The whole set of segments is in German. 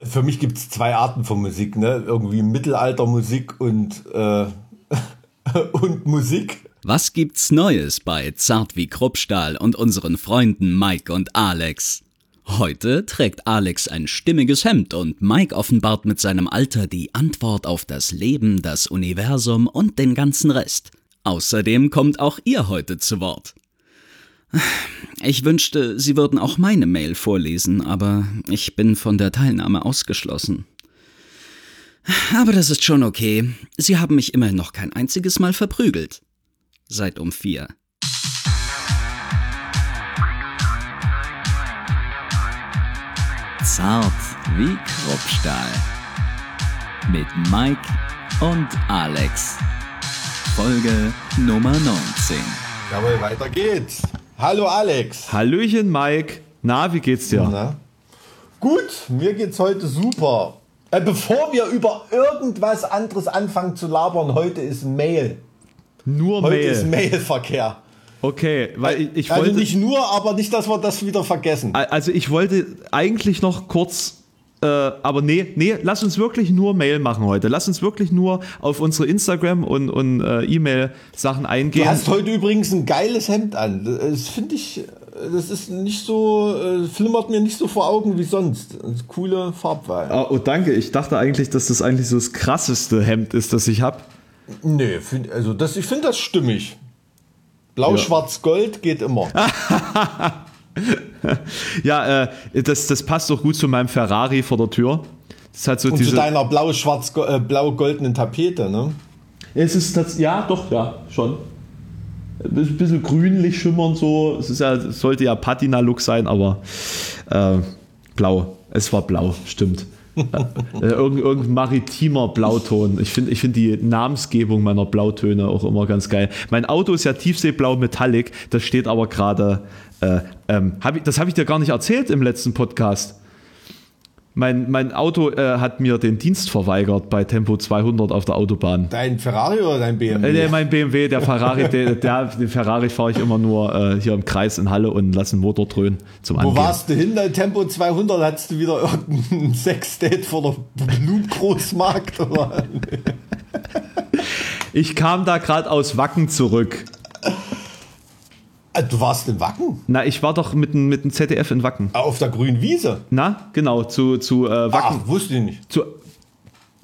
Für mich gibt es zwei Arten von Musik, ne? Irgendwie Mittelaltermusik und, äh, und Musik. Was gibt's Neues bei Zart wie Kruppstahl und unseren Freunden Mike und Alex? Heute trägt Alex ein stimmiges Hemd und Mike offenbart mit seinem Alter die Antwort auf das Leben, das Universum und den ganzen Rest. Außerdem kommt auch ihr heute zu Wort. Ich wünschte, Sie würden auch meine Mail vorlesen, aber ich bin von der Teilnahme ausgeschlossen. Aber das ist schon okay. Sie haben mich immerhin noch kein einziges Mal verprügelt. Seit um vier. Zart wie Kruppstahl. Mit Mike und Alex. Folge Nummer 19. Jawohl, weiter geht's. Hallo Alex. Hallöchen Mike. Na, wie geht's dir? Na? Gut, mir geht's heute super. Äh, bevor wir über irgendwas anderes anfangen zu labern, heute ist Mail. Nur Heute Mail. ist Mailverkehr. Okay, weil ich, ich also wollte. nicht nur, aber nicht, dass wir das wieder vergessen. Also ich wollte eigentlich noch kurz. Äh, aber nee, nee, lass uns wirklich nur Mail machen heute. Lass uns wirklich nur auf unsere Instagram- und, und äh, E-Mail-Sachen eingehen. Du hast heute übrigens ein geiles Hemd an. Das finde ich, das ist nicht so, äh, flimmert mir nicht so vor Augen wie sonst. Coole Farbwahl. Ah, oh, danke. Ich dachte eigentlich, dass das eigentlich so das krasseste Hemd ist, das ich habe. Nee, find, also das, ich finde das stimmig. Blau, Ja. schwarz, gold geht immer. Ja, äh, das, das passt doch gut zu meinem Ferrari vor der Tür. Das hat so Und diese. zu deiner blau, schwarz, go- äh, blau-goldenen Tapete, ne? Es ist das, ja, doch, ja, schon. Ein bisschen grünlich schimmernd so. Es ist ja, es sollte ja Patina-Look sein, aber äh, blau. Es war blau, stimmt. äh, irgendein, maritimer Blauton. Ich finde ich find die Namensgebung meiner Blautöne auch immer ganz geil. Mein Auto ist ja Tiefseeblau Metallic, das steht aber gerade. Äh, ähm, hab das habe ich dir gar nicht erzählt im letzten Podcast. Mein, mein Auto äh, hat mir den Dienst verweigert bei Tempo 200 auf der Autobahn. Dein Ferrari oder dein BMW? Äh, mein BMW, der Ferrari, der, der, den Ferrari fahre ich immer nur äh, hier im Kreis in Halle und lasse den Motor dröhnen zum Wo Angehen. warst du hin? Dein Tempo 200 hattest du wieder irgendein Sexdate vor der Blutgroßmarkt oder? Ich kam da gerade aus Wacken zurück. Ah, Du warst in Wacken? Na, ich war doch mit dem mit dem ZDF in Wacken. Auf der grünen Wiese? Na, genau, zu, zu äh, Wacken. Ach, wusste ich nicht. Zu,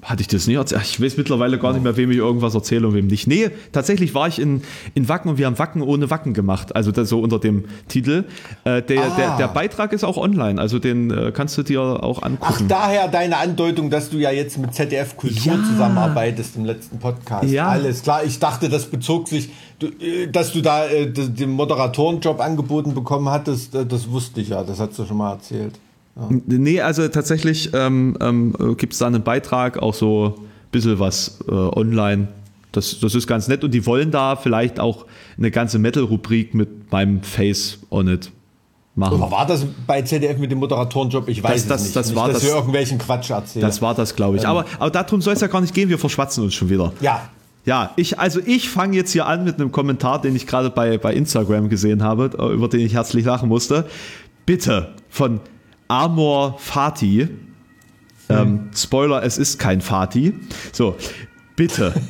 hatte ich das nicht erzählt? Ich weiß mittlerweile gar nicht mehr, wem ich irgendwas erzähle und wem nicht. Nee, tatsächlich war ich in, in Wacken und wir haben Wacken ohne Wacken gemacht. Also das so unter dem Titel. Äh, der, Ah. der, der Beitrag ist auch online, also den äh, kannst du dir auch Ach, angucken. daher deine Andeutung, dass du ja jetzt mit ZDF Kultur Ja. zusammenarbeitest im letzten Podcast. Ja. Alles klar. Ich dachte, das bezog sich, äh, dass du da äh, den Moderatorenjob angeboten bekommen hattest. äh, Das wusste ich ja. Das hast du schon mal erzählt. Nee, also tatsächlich ähm, ähm, gibt es da einen Beitrag, auch so ein bisschen was äh, online. Das, das ist ganz nett und die wollen da vielleicht auch eine ganze Metal-Rubrik mit meinem Face on it machen. Oder war das bei ZDF mit dem Moderatorenjob? Ich weiß Das- das- nicht. das nicht, war dass das- wir irgendwelchen Quatsch erzählen. Das war das, glaube ich. Aber, aber darum soll es ja gar nicht gehen, wir verschwatzen uns schon wieder. ja. Ja, ich, also ich fange jetzt hier an mit einem Kommentar, den ich gerade bei, bei Instagram gesehen habe, äh, über den ich herzlich lachen musste. Bitte von Amor Fati. Ähm, Spoiler, es ist kein Fati. So, bitte.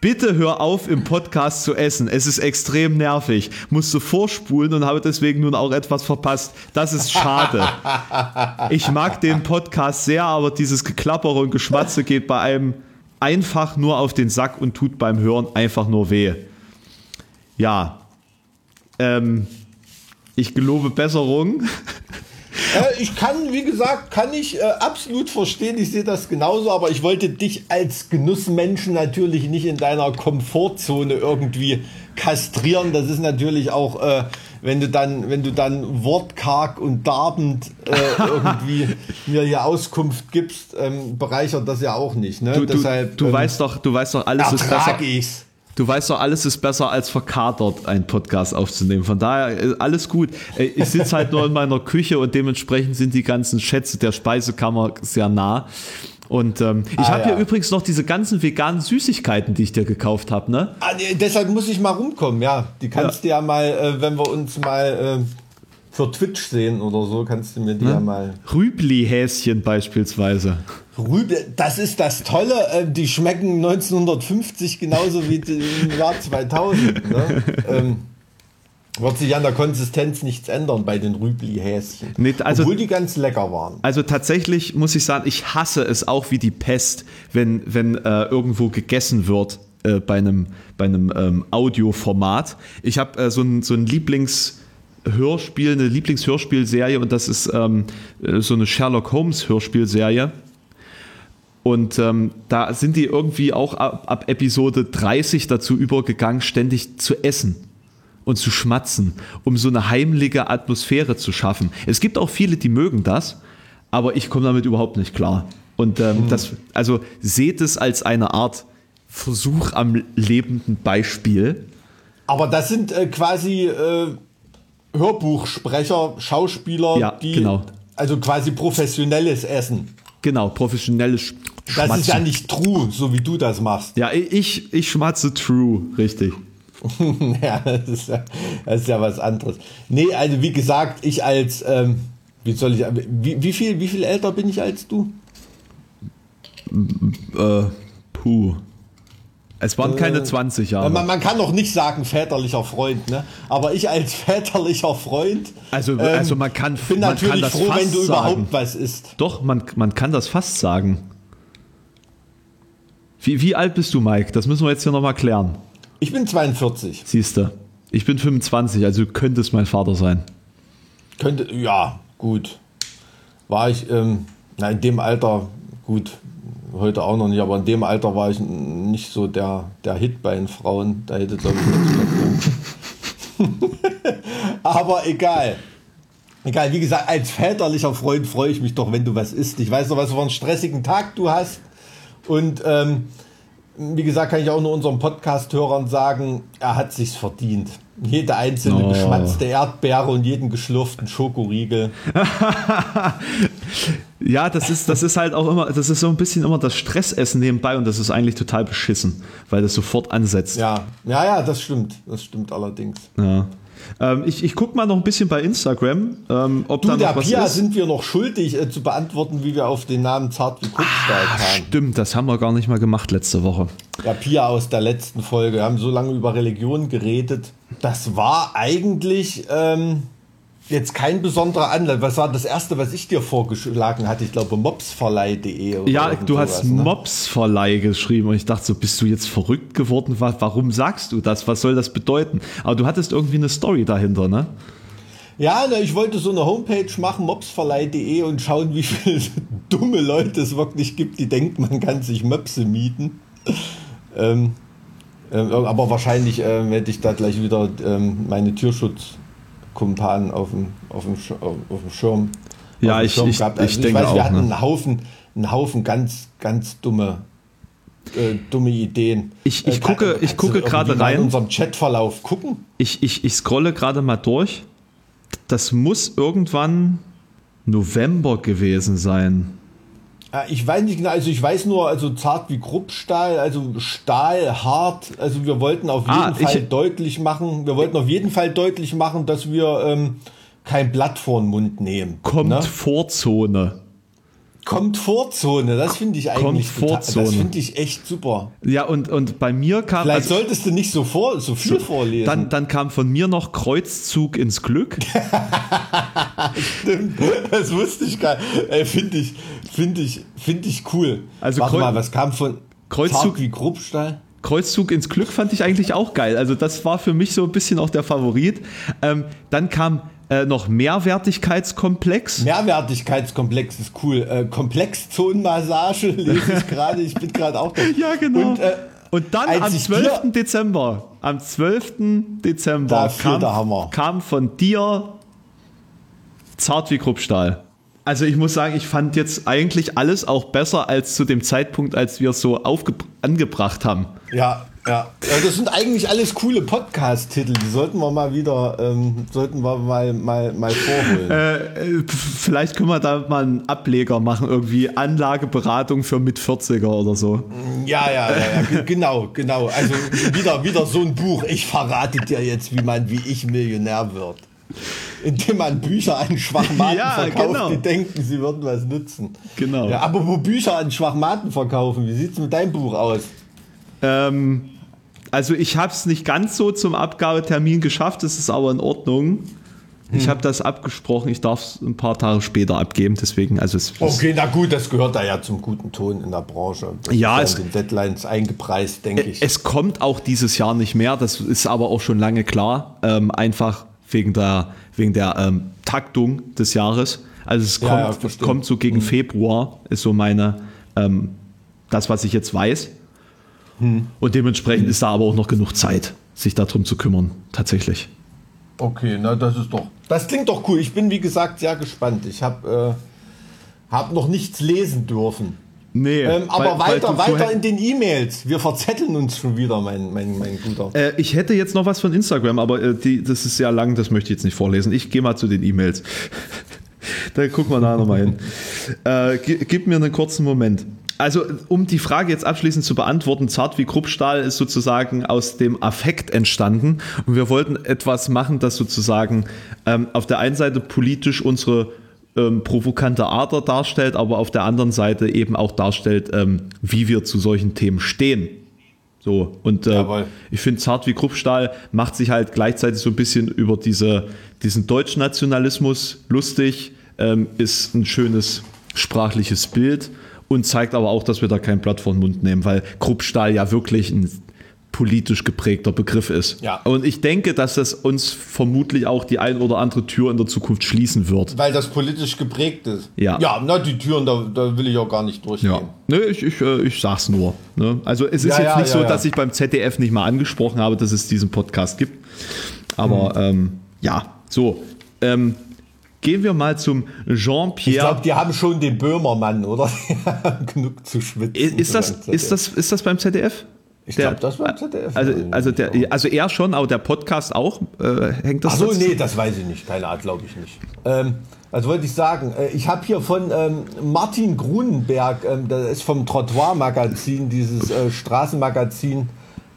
Bitte hör auf, im Podcast zu essen. Es ist extrem nervig. Musste vorspulen und habe deswegen nun auch etwas verpasst. Das ist schade. Ich mag den Podcast sehr, aber dieses Geklappere und Geschmatze geht bei einem einfach nur auf den Sack und tut beim Hören einfach nur weh. Ja. Ähm, ich gelobe Besserung. Äh, ich kann, wie gesagt, kann ich äh, absolut verstehen. Ich sehe das genauso, aber ich wollte dich als Genussmenschen natürlich nicht in deiner Komfortzone irgendwie kastrieren. Das ist natürlich auch, äh, wenn du dann, wenn du dann wortkarg und darbend äh, irgendwie mir hier Auskunft gibst, ähm, bereichert das ja auch nicht. Ne? Du, du, Deshalb du ähm, weißt doch, du weißt doch, alles ist besser. ich's. Du weißt doch, alles ist besser als verkatert, einen Podcast aufzunehmen. Von daher, äh, alles gut. Äh, Ich sitze halt nur in meiner Küche und dementsprechend sind die ganzen Schätze der Speisekammer sehr nah. Und ähm, ich Ah, habe hier ja. übrigens noch diese ganzen veganen Süßigkeiten, die ich dir gekauft habe, ne? Ah, nee, deshalb muss ich mal rumkommen, ja. Die kannst du ja mal, äh, wenn wir uns mal äh, für Twitch sehen oder so, kannst du mir die ja mal. Rübli-Häschen beispielsweise. Rübe, das ist das Tolle, äh, die schmecken 1950 genauso wie im Jahr 2000. Ne? ähm, wird sich an der Konsistenz nichts ändern bei den Rübli-Häschen. Nee, also- Obwohl die ganz lecker waren. Also tatsächlich muss ich sagen, ich hasse es auch wie die Pest, wenn, wenn äh, irgendwo gegessen wird äh, bei einem, bei einem ähm, Audioformat. Ich habe äh, so ein, so ein Lieblingshörspiel, eine Lieblingshörspielserie und das ist ähm, äh, so eine Sherlock Holmes Hörspielserie. Und ähm, da sind die irgendwie auch ab, ab Episode 30 dazu übergegangen, ständig zu essen und zu schmatzen, um so eine heimliche Atmosphäre zu schaffen. Es gibt auch viele, die mögen das, aber ich komme damit überhaupt nicht klar. Und ähm, das, also seht es als eine Art Versuch am lebenden Beispiel. Aber das sind äh, quasi äh, Hörbuchsprecher, Schauspieler, Ja, die genau. also quasi professionelles Essen. Genau, professionelles Das Schmatzen. ist ja nicht true, so wie du das machst. ja, ich, ich schmatze true, richtig. ja, das ist ja, das ist ja was anderes. Nee, also wie gesagt, ich als, ähm, wie soll ich, wie, wie, viel, wie viel älter bin ich als du? Äh, puh. Es waren keine 20 Jahre. Man, man kann doch nicht sagen väterlicher Freund, ne? Aber ich als väterlicher Freund Also- ähm, also man kann- bin man natürlich kann das froh, wenn du überhaupt sagen. was isst. Doch, man, man kann das fast sagen. Wie, wie alt bist du, Mike? Das müssen wir jetzt hier nochmal klären. Ich bin 42. Siehst du. Ich bin 25, also du könntest mein Vater sein. Könnte, ja, gut. War ich, ähm, na, in dem Alter, gut, heute auch noch nicht, aber in dem Alter war ich nicht so der, der Hit bei den Frauen. Da hätte, glaube ich, Aber egal. Egal, wie gesagt, als väterlicher Freund freue ich mich doch, wenn du was isst. Ich weiß noch, was für einen stressigen Tag du hast. Und ähm, wie gesagt, kann ich auch nur unseren Podcast-Hörern sagen, er hat sich's verdient. Jede einzelne Oh. geschmatzte Erdbeere und jeden geschlürften Schokoriegel. Ja, das ist, das ist halt auch immer, das ist so ein bisschen immer das Stressessen nebenbei und das ist eigentlich total beschissen, weil das sofort ansetzt. Ja, ja, ja, das stimmt. Das stimmt allerdings. Ja. Ähm, ich ich gucke mal noch ein bisschen bei Instagram, ähm, ob Du, da der noch was Pia ist. sind wir noch schuldig äh, zu beantworten, wie wir auf den Namen Zart wie Kuckstahl kamen. Stimmt, das haben wir gar nicht mal gemacht letzte Woche. Der Pia aus der letzten Folge. Wir haben so lange über Religion geredet. Das war eigentlich ähm, jetzt kein besonderer Anlass. Was war das erste, was ich dir vorgeschlagen hatte? Ich glaube, mopsverleih.de. oder Ja, du hast sowas, ne? Mobsverleih geschrieben und ich dachte so, bist du jetzt verrückt geworden? Wa- Warum sagst du das? Was soll das bedeuten? Aber du hattest irgendwie eine Story dahinter, ne? Ja, na, ich wollte so eine Homepage machen, mopsverleih.de und schauen, wie viele dumme Leute es wirklich gibt, die denken, man kann sich Möpse mieten. ähm, ähm, aber wahrscheinlich ähm, hätte ich da gleich wieder ähm, meine Tierschutzkumpanen auf dem, auf dem, auf dem Schirm. Ja, ich- Schirm ich- gehabt. ich Also denke weiß, wir auch, hatten ne? einen Haufen, einen Haufen ganz, ganz dumme, äh, dumme Ideen. Ich- ich Äh, gucke- ich kannst du gucke irgendwie gerade rein. In unserem Chatverlauf gucken. Ich, ich, ich scrolle gerade mal durch. Das muss irgendwann November gewesen sein. Ja, Ich weiß nicht genau, also ich weiß nur, also zart wie Kruppstahl, also Stahl, hart. Also wir wollten auf jeden Ah, Fall ich- deutlich machen, wir wollten auf jeden Fall deutlich machen, dass wir ähm, kein Blatt vor den Mund nehmen. Kommt ne? Vorzone. Kommt Vorzone, das finde ich eigentlich Vorzone. Das finde ich echt super. Ja, und, und bei mir kam. Vielleicht also- solltest du nicht so, vor, so viel vorlesen. dann, dann kam von mir noch Kreuzzug ins Glück. Stimmt, das wusste ich gar nicht. Finde ich, finde ich, finde ich cool. Also Warte Kreu- mal, was kam von Kreuzzug- Zart wie Kruppstahl? Kreuzzug ins Glück fand ich eigentlich auch geil. Also das war für mich so ein bisschen auch der Favorit. Ähm, dann kam äh, noch Mehrwertigkeitskomplex. Mehrwertigkeitskomplex ist cool. Äh, Komplexzonenmassage lese ich gerade. Ich bin gerade auch da. Ja, genau. Und, äh, Und dann am ich 12. dir- Dezember, am 12. Dezember kam, kam von dir Zart wie Kruppstahl. Also ich muss sagen, ich fand jetzt eigentlich alles auch besser als zu dem Zeitpunkt, als wir es so aufge angebracht haben. ja, ja. Das sind eigentlich alles coole Podcast-Titel. Die sollten wir mal wieder, ähm, sollten wir mal, mal, mal vorholen. Äh, vielleicht können wir da mal einen Ableger machen, irgendwie Anlageberatung für mit 40er oder so. Ja, ja, ja, ja, ge- genau, genau. Also wieder, wieder so ein Buch. Ich verrate dir jetzt, wie man, wie ich Millionär wird. Indem man Bücher an Schwachmaten Ja, verkauft, genau. die denken, sie würden was nützen. Genau. Ja, aber wo Bücher an Schwachmaten verkaufen, wie sieht es mit deinem Buch aus? Ähm, also ich habe es nicht ganz so zum Abgabetermin geschafft, das ist aber in Ordnung. Ich Hm. habe das abgesprochen, ich darf es ein paar Tage später abgeben, deswegen, also es, Okay, na gut, das gehört da ja zum guten Ton in der Branche. Das Ja, ist es- in den Deadlines eingepreist, denke ich. Es kommt auch dieses Jahr nicht mehr, das ist aber auch schon lange klar, ähm, einfach wegen der, wegen der ähm, Taktung des Jahres. Also es Ja, kommt, ja, verstehe. kommt so gegen Februar, ist so meine, ähm, das, was ich jetzt weiß. Und dementsprechend ist da aber auch noch genug Zeit, sich darum zu kümmern, tatsächlich. Okay, na das ist doch. Das klingt doch cool. Ich bin wie gesagt sehr gespannt. Ich habe äh, hab noch nichts lesen dürfen. Nee, Ähm, aber weil- weil weiter, du weiter in den E-Mails. Wir verzetteln uns schon wieder, mein, mein, mein Guter. Äh, ich hätte jetzt noch was von Instagram, aber äh, die, das ist sehr lang, das möchte ich jetzt nicht vorlesen. Ich gehe mal zu den E-Mails. da gucken wir nachher nochmal hin. Äh, gi- gib mir einen kurzen Moment. Also, um die Frage jetzt abschließend zu beantworten, Zart wie Kruppstahl ist sozusagen aus dem Affekt entstanden. Und wir wollten etwas machen, das sozusagen ähm, auf der einen Seite politisch unsere ähm, provokante Ader darstellt, aber auf der anderen Seite eben auch darstellt, ähm, wie wir zu solchen Themen stehen. So, und äh, ich finde, Zart wie Kruppstahl macht sich halt gleichzeitig so ein bisschen über diese, diesen Deutschnationalismus lustig, ähm, ist ein schönes sprachliches Bild und zeigt aber auch, dass wir da kein Blatt vor den Mund nehmen, weil Kruppstahl ja wirklich ein politisch geprägter Begriff ist. Ja. Und ich denke, dass das uns vermutlich auch die ein oder andere Tür in der Zukunft schließen wird. Weil das politisch geprägt ist. Ja. Ja, na, die Türen, da, da will ich auch gar nicht durchgehen. Ne, ich, ich, äh, ich sag's nur. Ne? Also es ist Ja, jetzt ja, nicht ja, so, ja. dass ich beim ZDF nicht mal angesprochen habe, dass es diesen Podcast gibt. Aber Hm. ähm, ja, so. Ähm, gehen wir mal zum Ich Jean-Pierre. glaube, die haben schon den Böhmermann, oder? Genug zu schwitzen. Ist das, beim ist, das, ist das beim ZDF? Ich glaube, das war beim ZDF. Also, also, der, also er schon, aber der Podcast auch? Äh, hängt das Ach so, dazu? nee, das weiß ich nicht. Keine Ahnung, glaube ich nicht. Ähm, also wollte ich sagen, äh, ich habe hier von ähm, Martin Grunenberg, ähm, das ist vom Trottoir-Magazin, dieses äh, Straßenmagazin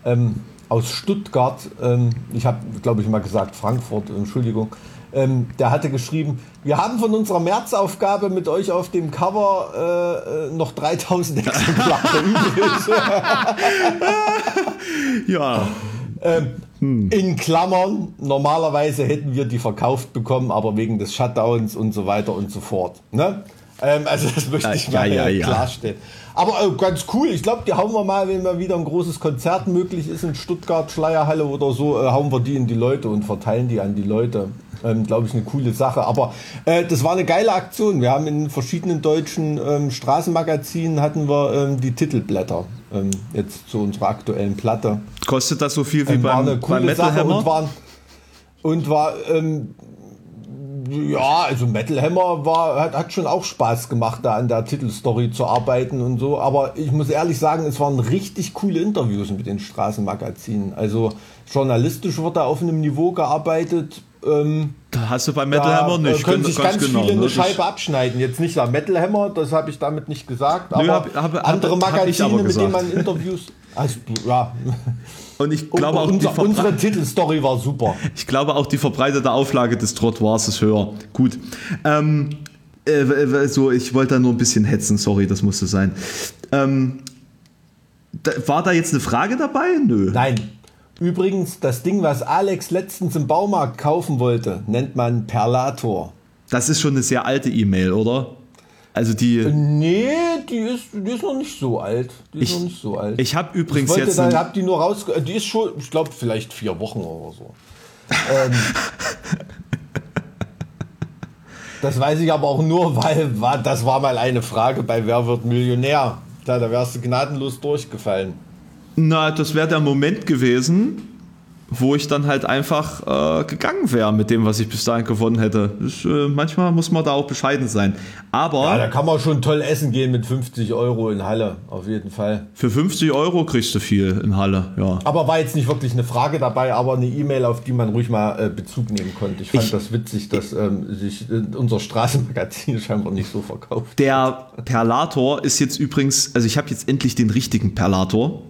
ähm, aus Stuttgart. Ähm, ich habe, glaube ich, mal gesagt Frankfurt, Entschuldigung. Ähm, der hatte geschrieben, wir haben von unserer Märzaufgabe mit euch auf dem Cover äh, äh, noch 3000 Exemplare übrig. Ja. In Klammern, normalerweise hätten wir die verkauft bekommen, aber wegen des Shutdowns und so weiter und so fort. Ne? Ähm, also das möchte Ja, ich mal ja, ja. klarstellen. Aber äh, ganz cool, ich glaube, die hauen wir mal, wenn mal wieder ein großes Konzert möglich ist in Stuttgart, Schleierhalle oder so, äh, hauen wir die in die Leute und verteilen die an die Leute. Ähm, glaube ich, eine coole Sache. Aber äh, das war eine geile Aktion. Wir haben in verschiedenen deutschen ähm, Straßenmagazinen hatten wir ähm, die Titelblätter. Ähm, jetzt zu unserer aktuellen Platte. Kostet das so viel wie Ähm, war beim, eine beim coole Metal Sache Hammer? und war, und war ähm, ja, also Metal Hammer war, hat, hat schon auch Spaß gemacht, da an der Titelstory zu arbeiten und so. Aber ich muss ehrlich sagen, es waren richtig coole Interviews mit den Straßenmagazinen. Also journalistisch wird da auf einem Niveau gearbeitet. Ähm, Da hast du beim Metal Hammer nicht. können sich ganz, genau, viele ne? eine Scheibe abschneiden. Jetzt nicht der Metal Hammer, das habe ich damit nicht gesagt, aber Nö, hab- hab- andere Magazine, mit denen man Interviews. Also, ja. Und ich glaube, auch Unser, unsere Titelstory war super. ich glaube auch die verbreitete Auflage des Trottoirs ist höher. Gut. Ähm, äh, so, ich wollte da nur ein bisschen hetzen, sorry, das musste sein. Ähm, da, war da jetzt eine Frage dabei? Nö. Nein. Übrigens, das Ding, was Alex letztens im Baumarkt kaufen wollte, nennt man Perlator. Das ist schon eine sehr alte E-Mail, oder? Also die. Nee, die ist, die ist noch nicht so alt. Die ist Ich- noch nicht so alt. Ich habe Ich übrigens wollte jetzt. dann, hab die nur raus. Die ist schon, ich glaube, vielleicht vier Wochen oder so. ähm, das weiß ich aber auch nur, weil war, das war mal eine Frage bei Wer wird Millionär. Da, da wärst du gnadenlos durchgefallen. Na, das wäre der Moment gewesen, wo ich dann halt einfach äh, gegangen wäre mit dem, was ich bis dahin gewonnen hätte. Das, äh, manchmal muss man da auch bescheiden sein. Aber Ja, da kann man schon toll essen gehen mit 50 Euro in Halle, auf jeden Fall. für 50 Euro kriegst du viel in Halle, ja. Aber war jetzt nicht wirklich eine Frage dabei, aber eine E-Mail, auf die man ruhig mal äh, Bezug nehmen konnte. Ich fand Ich- das witzig, dass ähm, sich äh, unser Straßenmagazin scheinbar nicht so verkauft. Der Perlator ist jetzt übrigens, also ich habe jetzt endlich den richtigen Perlator.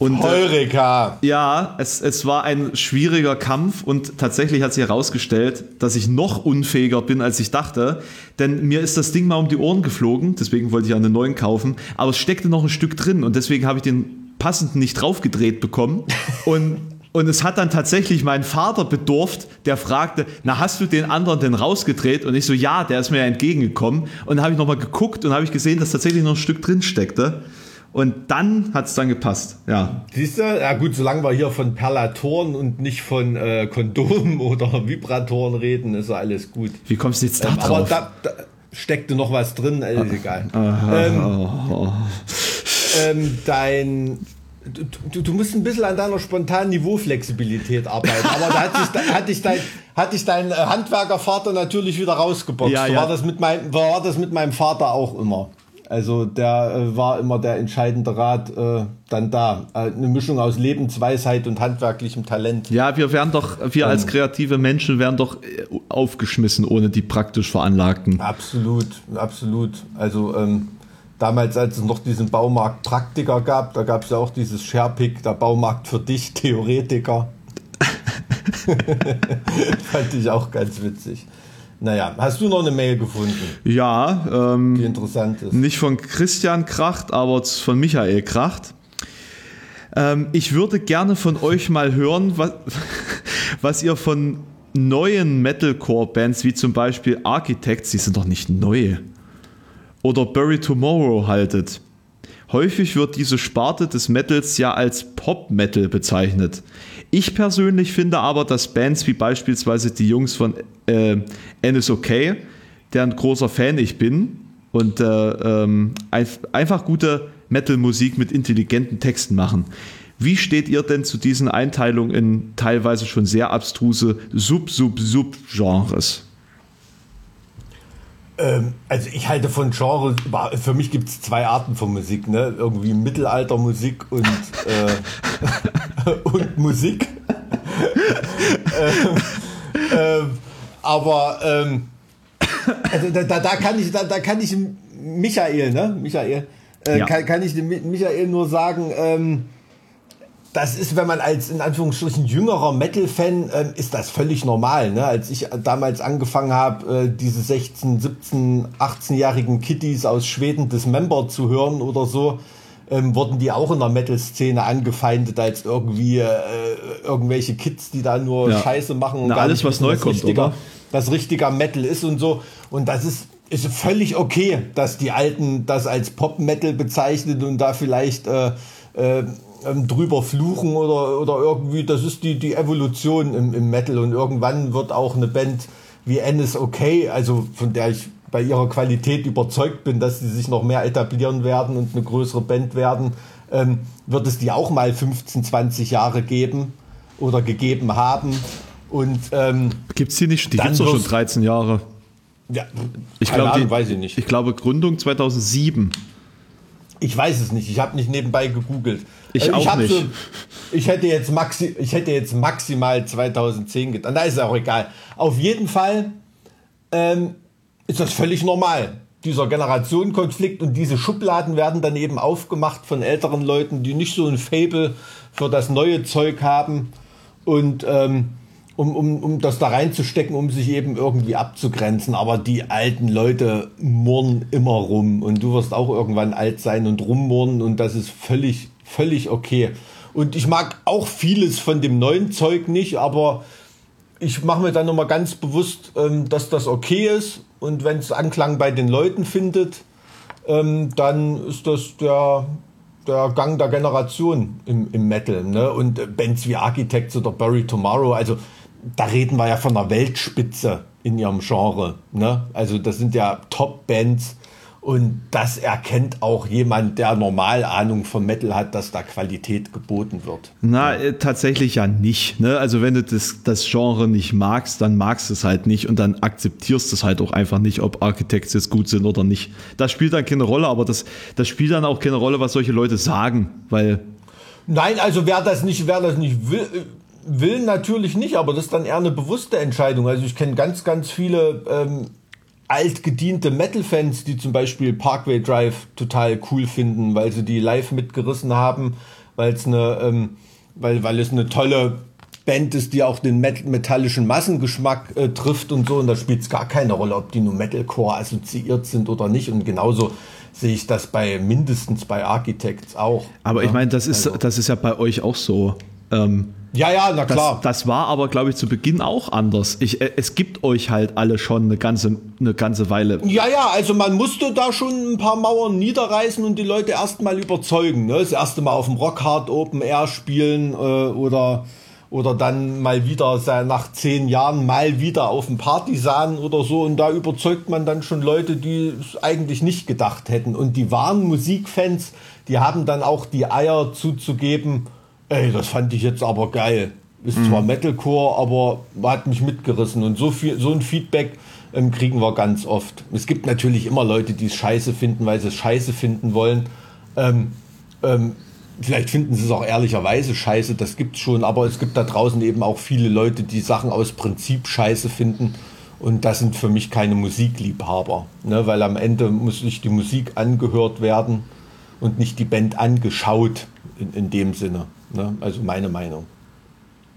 Und, äh, Heureka! Ja, es, es war ein schwieriger Kampf und tatsächlich hat sich herausgestellt, dass ich noch unfähiger bin, als ich dachte. Denn mir ist das Ding mal um die Ohren geflogen, deswegen wollte ich einen neuen kaufen, aber es steckte noch ein Stück drin und deswegen habe ich den passenden nicht draufgedreht bekommen. Und, und es hat dann tatsächlich mein Vater bedurft, der fragte, na hast du den anderen denn rausgedreht? Und ich so, ja, der ist mir ja entgegengekommen. Und dann habe ich nochmal geguckt und habe ich gesehen, dass tatsächlich noch ein Stück drin steckte. Und dann hat es dann gepasst, ja. Siehst du? Ja gut, solange wir hier von Perlatoren und nicht von äh, Kondomen oder Vibratoren reden, ist ja alles gut. Wie kommst du jetzt da Ähm, aber drauf? da, da steckte noch was drin, äh, ist egal. Aha, Ähm, oh, ähm, dein. Du, du, musst ein bisschen an deiner spontanen Niveauflexibilität arbeiten. Aber da hat dich, da, hat dich dein, hat dich dein äh, Handwerkervater natürlich wieder rausgeboxt. Ja, ja. War, das mit meinem, war das mit meinem Vater auch immer. Also der äh, war immer der entscheidende Rat äh, dann da. Äh, eine Mischung aus Lebensweisheit und handwerklichem Talent. Ja, wir werden doch, wir als kreative Menschen werden doch äh, aufgeschmissen ohne die praktisch Veranlagten. Absolut, absolut. Also ähm, damals, als es noch diesen Baumarkt Praktiker gab, da gab es ja auch dieses Sharepick, der Baumarkt für dich, Theoretiker. Fand ich auch ganz witzig. Naja, hast du noch eine Mail gefunden, Ja, die ähm, interessant ist? nicht von Christian Kracht, aber von Michael Kracht. Ähm, ich würde gerne von euch mal hören, was, was ihr von neuen Metalcore-Bands wie zum Beispiel Architects, die sind doch nicht neu, oder Bury Tomorrow haltet. Häufig wird diese Sparte des Metals ja als Pop-Metal bezeichnet. Ich persönlich finde aber, dass Bands wie beispielsweise die Jungs von äh, NSOK, deren großer Fan ich bin, und äh, ähm, einf- einfach gute Metal-Musik mit intelligenten Texten machen. Wie steht ihr denn zu diesen Einteilungen in teilweise schon sehr abstruse Sub-Sub-Sub-Genres? Ähm, also ich halte von Genre, für mich gibt es zwei Arten von Musik, ne? Irgendwie Mittelaltermusik und, äh, und Musik. ähm, ähm, aber ähm, also da, da, da kann ich, da, da kann ich Michael, ne? Michael, äh, Ja. kann, kann ich dem Mi- Michael nur sagen, ähm, das ist, wenn man als in Anführungsstrichen jüngerer Metal-Fan, ähm, ist das völlig normal. Ne? Als ich damals angefangen habe, äh, diese 16, 17, 18-jährigen Kitties aus Schweden Dismember zu hören oder so, ähm, wurden die auch in der Metal-Szene angefeindet als irgendwie äh, irgendwelche Kids, die da nur Ja. Scheiße machen und Na, alles, was neu kommt, oder? was richtiger Metal ist und so. Und das ist, ist völlig okay, dass die Alten das als Pop-Metal bezeichnen und da vielleicht äh, äh, ähm, drüber fluchen oder, oder irgendwie, das ist die, die Evolution im, im Metal und irgendwann wird auch eine Band wie NSOK, also von der ich bei ihrer Qualität überzeugt bin, dass sie sich noch mehr etablieren werden und eine größere Band werden, ähm, wird es die auch mal 15, 20 Jahre geben oder gegeben haben. Und ähm, Gibt's die nicht? Die gibt's doch schon wirst- 13 Jahre. ja, Ich glaube, weiß ich nicht. Ich glaube, Gründung 2007. Ich weiß es nicht. Ich habe nicht nebenbei gegoogelt. Ich Also auch hab nicht. ich, hätte jetzt maxi, ich hätte jetzt maximal 2010 getan. Da ist auch egal. Auf jeden Fall ähm, ist das völlig normal. Dieser Generationenkonflikt und diese Schubladen werden dann eben aufgemacht von älteren Leuten, die nicht so ein Fable für das neue Zeug haben und ähm, um, um, um das da reinzustecken, um sich eben irgendwie abzugrenzen. Aber die alten Leute murren immer rum und du wirst auch irgendwann alt sein und rummurren und das ist völlig, völlig okay. Und ich mag auch vieles von dem neuen Zeug nicht, aber ich mache mir dann nochmal ganz bewusst, ähm, dass das okay ist und wenn es Anklang bei den Leuten findet, ähm, dann ist das der, der Gang der Generation im, im Metal. Ne? Und Bands wie Architects oder Bury Tomorrow, also da reden wir ja von der Weltspitze in ihrem Genre. Ne? Also das sind ja Top-Bands und das erkennt auch jemand, der normal Ahnung vom Metal hat, dass da Qualität geboten wird. Na, äh, tatsächlich ja nicht. Ne? Also wenn du das, das Genre nicht magst, dann magst du es halt nicht und dann akzeptierst du es halt auch einfach nicht, ob Architects jetzt gut sind oder nicht. Das spielt dann keine Rolle, aber das, das spielt dann auch keine Rolle, was solche Leute sagen, weil Nein, also wer das nicht, wer das nicht will, will natürlich nicht, aber das ist dann eher eine bewusste Entscheidung. Also ich kenne ganz, ganz viele ähm, altgediente Metal-Fans, die zum Beispiel Parkway Drive total cool finden, weil sie die live mitgerissen haben. weil es eine, ähm, weil, weil es eine tolle Band ist, die auch den met metallischen Massengeschmack äh, trifft und so. Und da spielt es gar keine Rolle, ob die nur Metalcore assoziiert sind oder nicht. Und genauso sehe ich das bei mindestens bei Architects auch. Aber ja? ich meine, das ist, also. das ist ja bei euch auch so. Ähm, ja, ja, na klar. Das, das war aber, glaube ich, zu Beginn auch anders. Ich, äh, es gibt euch halt alle schon eine ganze, eine ganze Weile. Ja, ja, also man musste da schon ein paar Mauern niederreißen und die Leute erstmal überzeugen. Ne? Das erste Mal auf dem Rockhard Open Air spielen äh, oder oder dann mal wieder nach zehn Jahren mal wieder auf dem Partisan oder so und da überzeugt man dann schon Leute, die es eigentlich nicht gedacht hätten und die wahren Musikfans, die haben dann auch die Eier zuzugeben, ey, das fand ich jetzt aber geil. Ist mhm. zwar Metalcore, aber hat mich mitgerissen und so viel, so ein Feedback ähm, kriegen wir ganz oft. Es gibt natürlich immer Leute, die es scheiße finden, weil sie es scheiße finden wollen. Ähm, ähm, Vielleicht finden sie es auch ehrlicherweise scheiße, das gibt es schon, aber es gibt da draußen eben auch viele Leute, die Sachen aus Prinzip scheiße finden. Und das sind für mich keine Musikliebhaber, ne? weil am Ende muss sich die Musik angehört werden und nicht die Band angeschaut in, in dem Sinne. Ne? Also meine Meinung.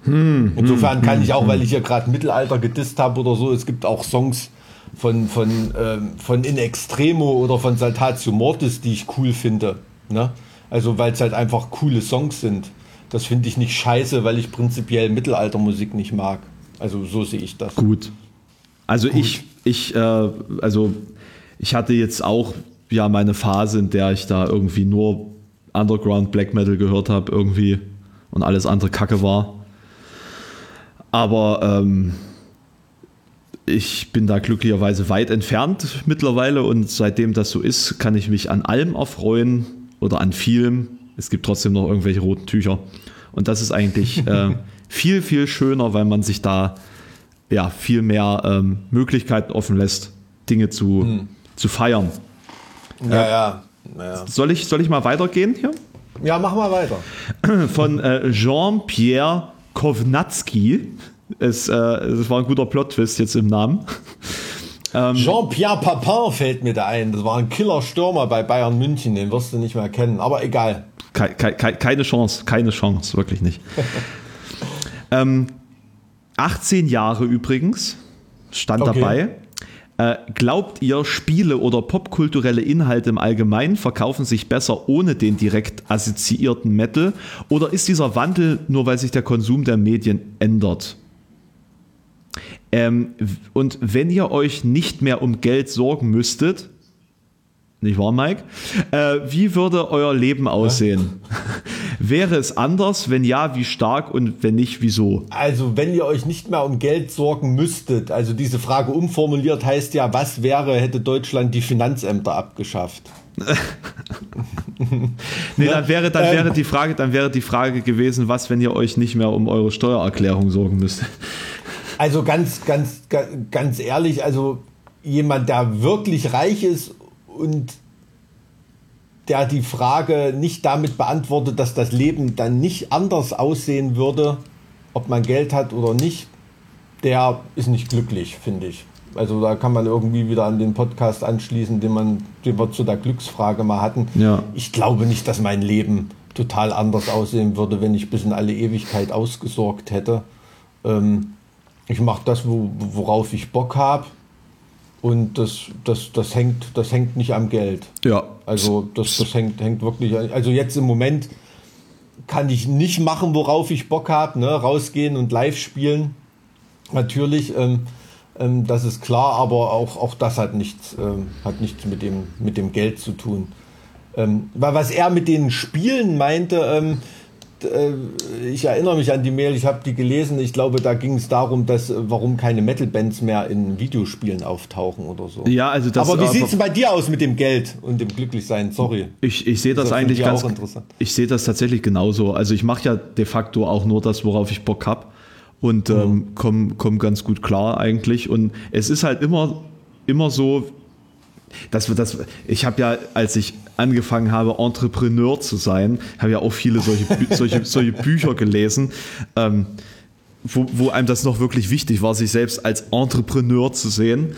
Hm, Insofern hm, kann hm, ich auch, weil ich hier gerade Mittelalter gedisst habe oder so, es gibt auch Songs von, von, ähm, von In Extremo oder von Saltatio Mortis, die ich cool finde. Ne? Also weil es halt einfach coole Songs sind. Das finde ich nicht scheiße, weil ich prinzipiell Mittelaltermusik nicht mag. Also so sehe ich das. Gut. Also Gut. ich, ich, äh, also ich hatte jetzt auch ja meine Phase, in der ich da irgendwie nur Underground Black Metal gehört habe, irgendwie und alles andere Kacke war. Aber ähm, ich bin da glücklicherweise weit entfernt mittlerweile und seitdem das so ist, kann ich mich an allem erfreuen oder an vielem. Es gibt trotzdem noch irgendwelche roten Tücher. Und das ist eigentlich äh, viel, viel schöner, weil man sich da ja, viel mehr ähm, Möglichkeiten offen lässt, Dinge zu, hm. zu feiern. Ja, ja. Ja. Soll, ich, soll ich mal weitergehen hier? Ja, mach mal weiter. Von äh, Jean-Pierre Kovnatski. Es, äh, es war ein guter Plot-Twist jetzt im Namen. Ähm, Jean-Pierre Papin fällt mir da ein. Das war ein Killer-Stürmer bei Bayern München. Den wirst du nicht mehr kennen. Aber egal. Ke ke keine Chance. Keine Chance. Wirklich nicht. ähm, 18 Jahre übrigens. Stand okay. dabei. Äh, glaubt ihr, Spiele oder popkulturelle Inhalte im Allgemeinen verkaufen sich besser ohne den direkt assoziierten Metal? Oder ist dieser Wandel nur, weil sich der Konsum der Medien ändert? Ähm, und wenn ihr euch nicht mehr um Geld sorgen müsstet, nicht wahr, Mike? Äh, wie würde euer Leben aussehen? Ja. Wäre es anders? Wenn ja, wie stark und wenn nicht, wieso? Also, wenn ihr euch nicht mehr um Geld sorgen müsstet, also diese Frage umformuliert heißt ja, was wäre, hätte Deutschland die Finanzämter abgeschafft? nee, dann wäre, dann wäre ähm. die Frage, dann wäre die Frage gewesen, was, wenn ihr euch nicht mehr um eure Steuererklärung sorgen müsst? Also ganz, ganz, ganz ehrlich, also jemand, der wirklich reich ist und der die Frage nicht damit beantwortet, dass das Leben dann nicht anders aussehen würde, ob man Geld hat oder nicht, der ist nicht glücklich, finde ich. Also da kann man irgendwie wieder an den Podcast anschließen, den, man, den wir zu der Glücksfrage mal hatten. Ja. Ich glaube nicht, dass mein Leben total anders aussehen würde, wenn ich bis in alle Ewigkeit ausgesorgt hätte. Ähm, ich mache das, wo, worauf ich Bock habe. Und das, das, das, hängt, das hängt nicht am Geld. Ja. Also das, das hängt, hängt wirklich. Also jetzt im Moment kann ich nicht machen, worauf ich Bock habe. Ne? Rausgehen und live spielen. Natürlich, ähm, ähm, das ist klar, aber auch, auch das hat nichts, ähm, hat nichts mit, dem, mit dem Geld zu tun. Ähm, weil was er mit den Spielen meinte, ähm, äh, ich erinnere mich an die Mail, ich habe die gelesen. Ich glaube, da ging es darum, dass warum keine Metal-Bands mehr in Videospielen auftauchen oder so. Ja, also das, aber wie sieht es bei dir aus mit dem Geld und dem Glücklichsein? Sorry. Ich, ich sehe das, das eigentlich ganz. Ich sehe das tatsächlich genauso. Also ich mache ja de facto auch nur das, worauf ich Bock habe und mhm. ähm, komme komm ganz gut klar eigentlich. Und es ist halt immer, immer so, das, das, ich habe ja, als ich angefangen habe, Entrepreneur zu sein, habe ja auch viele solche, solche, solche Bücher gelesen, ähm, wo, wo einem das noch wirklich wichtig war, sich selbst als Entrepreneur zu sehen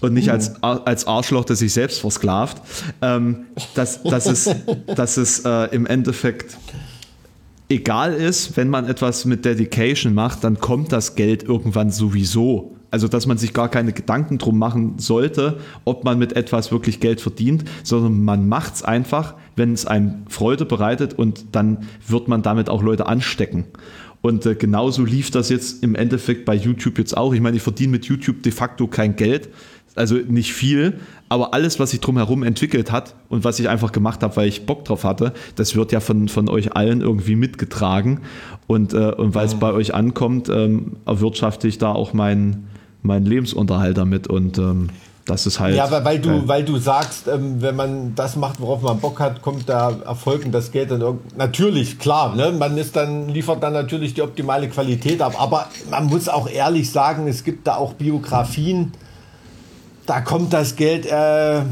und nicht als, als Arschloch, der sich selbst versklavt. Ähm, dass, dass es, dass es äh, im Endeffekt egal ist, wenn man etwas mit Dedication macht, dann kommt das Geld irgendwann sowieso. Also, dass man sich gar keine Gedanken drum machen sollte, ob man mit etwas wirklich Geld verdient, sondern man macht es einfach, wenn es einem Freude bereitet und dann wird man damit auch Leute anstecken. Und äh, genauso lief das jetzt im Endeffekt bei YouTube jetzt auch. Ich meine, ich verdiene mit YouTube de facto kein Geld, also nicht viel, aber alles, was sich drumherum entwickelt hat und was ich einfach gemacht habe, weil ich Bock drauf hatte, das wird ja von, von euch allen irgendwie mitgetragen. Und, äh, und weil es mhm. bei euch ankommt, ähm, erwirtschafte ich da auch meinen mein Lebensunterhalt damit. Und ähm, das ist halt. Ja, aber weil du, äh, weil du sagst, ähm, wenn man das macht, worauf man Bock hat, kommt da Erfolg und das Geld dann irgendwie. Natürlich, klar, ne? Man ist dann, liefert dann natürlich die optimale Qualität ab. Aber man muss auch ehrlich sagen, es gibt da auch Biografien, da kommt das Geld äh,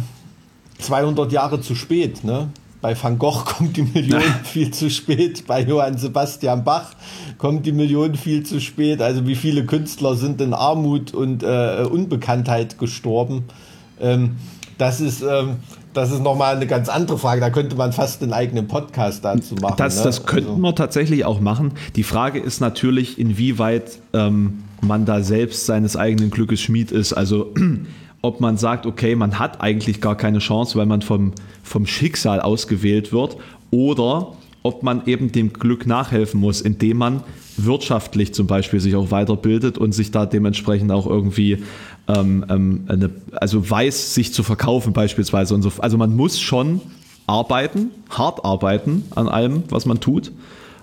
200 Jahre zu spät, ne? Bei Van Gogh kommt die Million viel zu spät. Bei Johann Sebastian Bach kommt die Million viel zu spät. Also wie viele Künstler sind in Armut und äh, Unbekanntheit gestorben? Ähm, das ist, ähm, das ist nochmal eine ganz andere Frage. Da könnte man fast einen eigenen Podcast dazu machen. Das, ne? das könnten also. wir tatsächlich auch machen. Die Frage ist natürlich, inwieweit ähm, man da selbst seines eigenen Glückes Schmied ist. Also ob man sagt, okay, man hat eigentlich gar keine Chance, weil man vom, vom Schicksal ausgewählt wird, oder ob man eben dem Glück nachhelfen muss, indem man wirtschaftlich zum Beispiel sich auch weiterbildet und sich da dementsprechend auch irgendwie ähm, ähm, eine, also weiß, sich zu verkaufen beispielsweise und so. Also man muss schon arbeiten, hart arbeiten an allem, was man tut.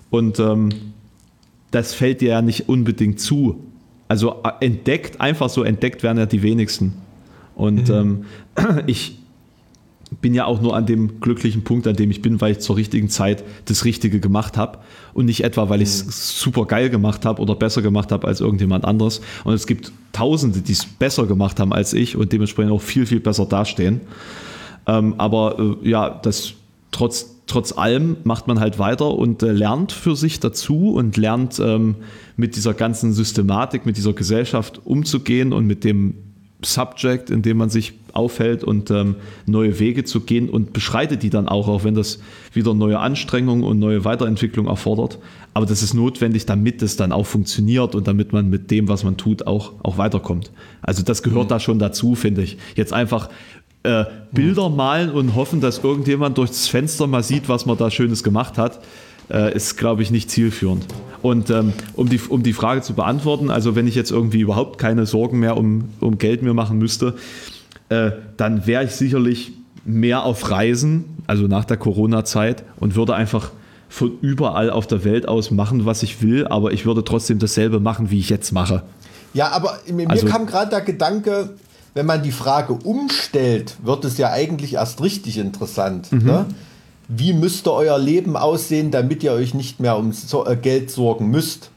Und ähm, das fällt dir ja nicht unbedingt zu. Also äh, entdeckt, einfach so entdeckt werden ja die wenigsten. Und mhm. ähm, ich bin ja auch nur an dem glücklichen Punkt, an dem ich bin, weil ich zur richtigen Zeit das Richtige gemacht habe und nicht etwa, weil ich es mhm. super geil gemacht habe oder besser gemacht habe als irgendjemand anderes. Und es gibt Tausende, die es besser gemacht haben als ich und dementsprechend auch viel, viel besser dastehen. Ähm, aber äh, ja, das trotz, trotz allem macht man halt weiter und äh, lernt für sich dazu und lernt ähm, mit dieser ganzen Systematik, mit dieser Gesellschaft umzugehen und mit dem Subject, in dem man sich aufhält und ähm, neue Wege zu gehen und beschreitet die dann auch, auch wenn das wieder neue Anstrengungen und neue Weiterentwicklung erfordert. Aber das ist notwendig, damit es dann auch funktioniert und damit man mit dem, was man tut, auch, auch weiterkommt. Also das gehört mhm. da schon dazu, finde ich. Jetzt einfach äh, Bilder malen und hoffen, dass irgendjemand durchs Fenster mal sieht, was man da Schönes gemacht hat äh, ist, glaube ich, nicht zielführend. Und ähm, um, die, um die Frage zu beantworten, also wenn ich jetzt irgendwie überhaupt keine Sorgen mehr um, um Geld mir machen müsste, äh, dann wäre ich sicherlich mehr auf Reisen, also nach der Corona-Zeit, und würde einfach von überall auf der Welt aus machen, was ich will, aber ich würde trotzdem dasselbe machen, wie ich jetzt mache. Ja, aber mir also, kam gerade der Gedanke, wenn man die Frage umstellt, wird es ja eigentlich erst richtig interessant. Mhm. Ne? Wie müsste euer Leben aussehen, damit ihr euch nicht mehr um äh, Geld sorgen müsst?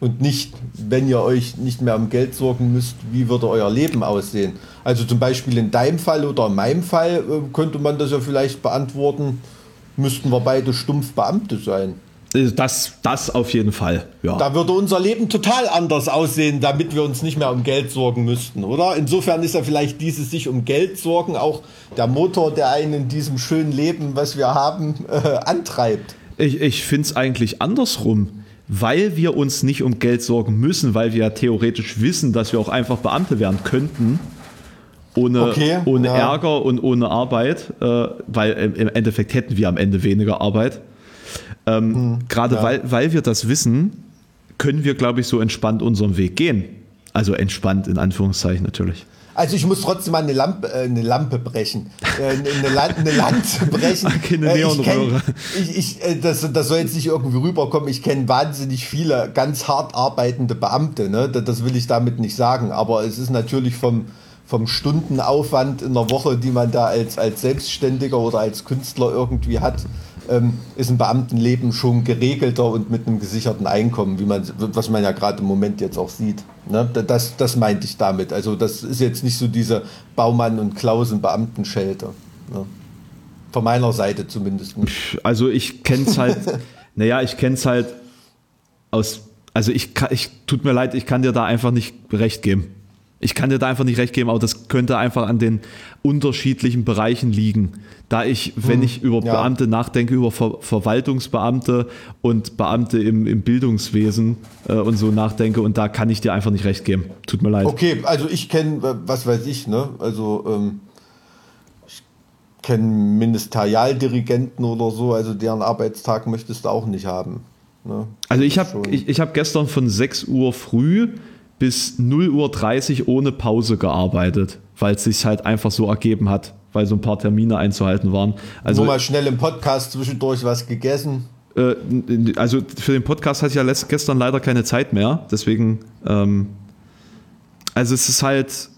Und nicht, wenn ihr euch nicht mehr um Geld sorgen müsst, wie würde euer Leben aussehen? Also zum Beispiel in deinem Fall oder in meinem Fall äh, könnte man das ja vielleicht beantworten, müssten wir beide stumpf Beamte sein. Das, das auf jeden Fall. Ja. Da würde unser Leben total anders aussehen, damit wir uns nicht mehr um Geld sorgen müssten, oder? Insofern ist ja vielleicht dieses sich um Geld sorgen auch der Motor, der einen in diesem schönen Leben, was wir haben, äh, antreibt. Ich, ich finde es eigentlich andersrum. Weil wir uns nicht um Geld sorgen müssen, weil wir ja theoretisch wissen, dass wir auch einfach Beamte werden könnten, ohne, okay, ohne ja. Ärger und ohne Arbeit, äh, weil im Endeffekt hätten wir am Ende weniger Arbeit ähm, mhm, Gerade ja. weil, weil wir das wissen, können wir, glaube ich, so entspannt unseren Weg gehen. Also entspannt in Anführungszeichen natürlich. Also ich muss trotzdem mal eine Lampe, äh, eine Lampe brechen. Äh, eine, La eine Lanze brechen. Keine äh, ich kenn, ich, ich, äh, das, das soll jetzt nicht irgendwie rüberkommen. Ich kenne wahnsinnig viele ganz hart arbeitende Beamte. Ne? Das will ich damit nicht sagen. Aber es ist natürlich vom, vom Stundenaufwand in der Woche, die man da als, als Selbstständiger oder als Künstler irgendwie hat, ähm, ist ein Beamtenleben schon geregelter und mit einem gesicherten Einkommen, wie man, was man ja gerade im Moment jetzt auch sieht. Ne? Das, das meinte ich damit. Also das ist jetzt nicht so diese Baumann- und Klausen-Beamtenschelte. Ne? Von meiner Seite zumindest. Also ich kenne es halt, naja, ich kenne es halt aus, also ich, ich, tut mir leid, ich kann dir da einfach nicht recht geben. Ich kann dir da einfach nicht recht geben, aber das könnte einfach an den unterschiedlichen Bereichen liegen. Da ich, wenn Hm, ich über ja. Beamte nachdenke, über Ver Verwaltungsbeamte und Beamte im, im Bildungswesen äh, und so nachdenke und da kann ich dir einfach nicht recht geben. Tut mir leid. Okay, also ich kenne, was weiß ich, ne? Also ähm, ich kenne Ministerialdirigenten oder so, also deren Arbeitstag möchtest du auch nicht haben. Ne? Also ich habe ich, ich hab gestern von 6 Uhr früh bis 0 Uhr 30 ohne Pause gearbeitet, weil es sich halt einfach so ergeben hat, weil so ein paar Termine einzuhalten waren. Also, Nur mal schnell im Podcast zwischendurch was gegessen. äh, also für den Podcast hatte ich ja letzt, gestern leider keine Zeit mehr, deswegen, ähm, also es ist halt,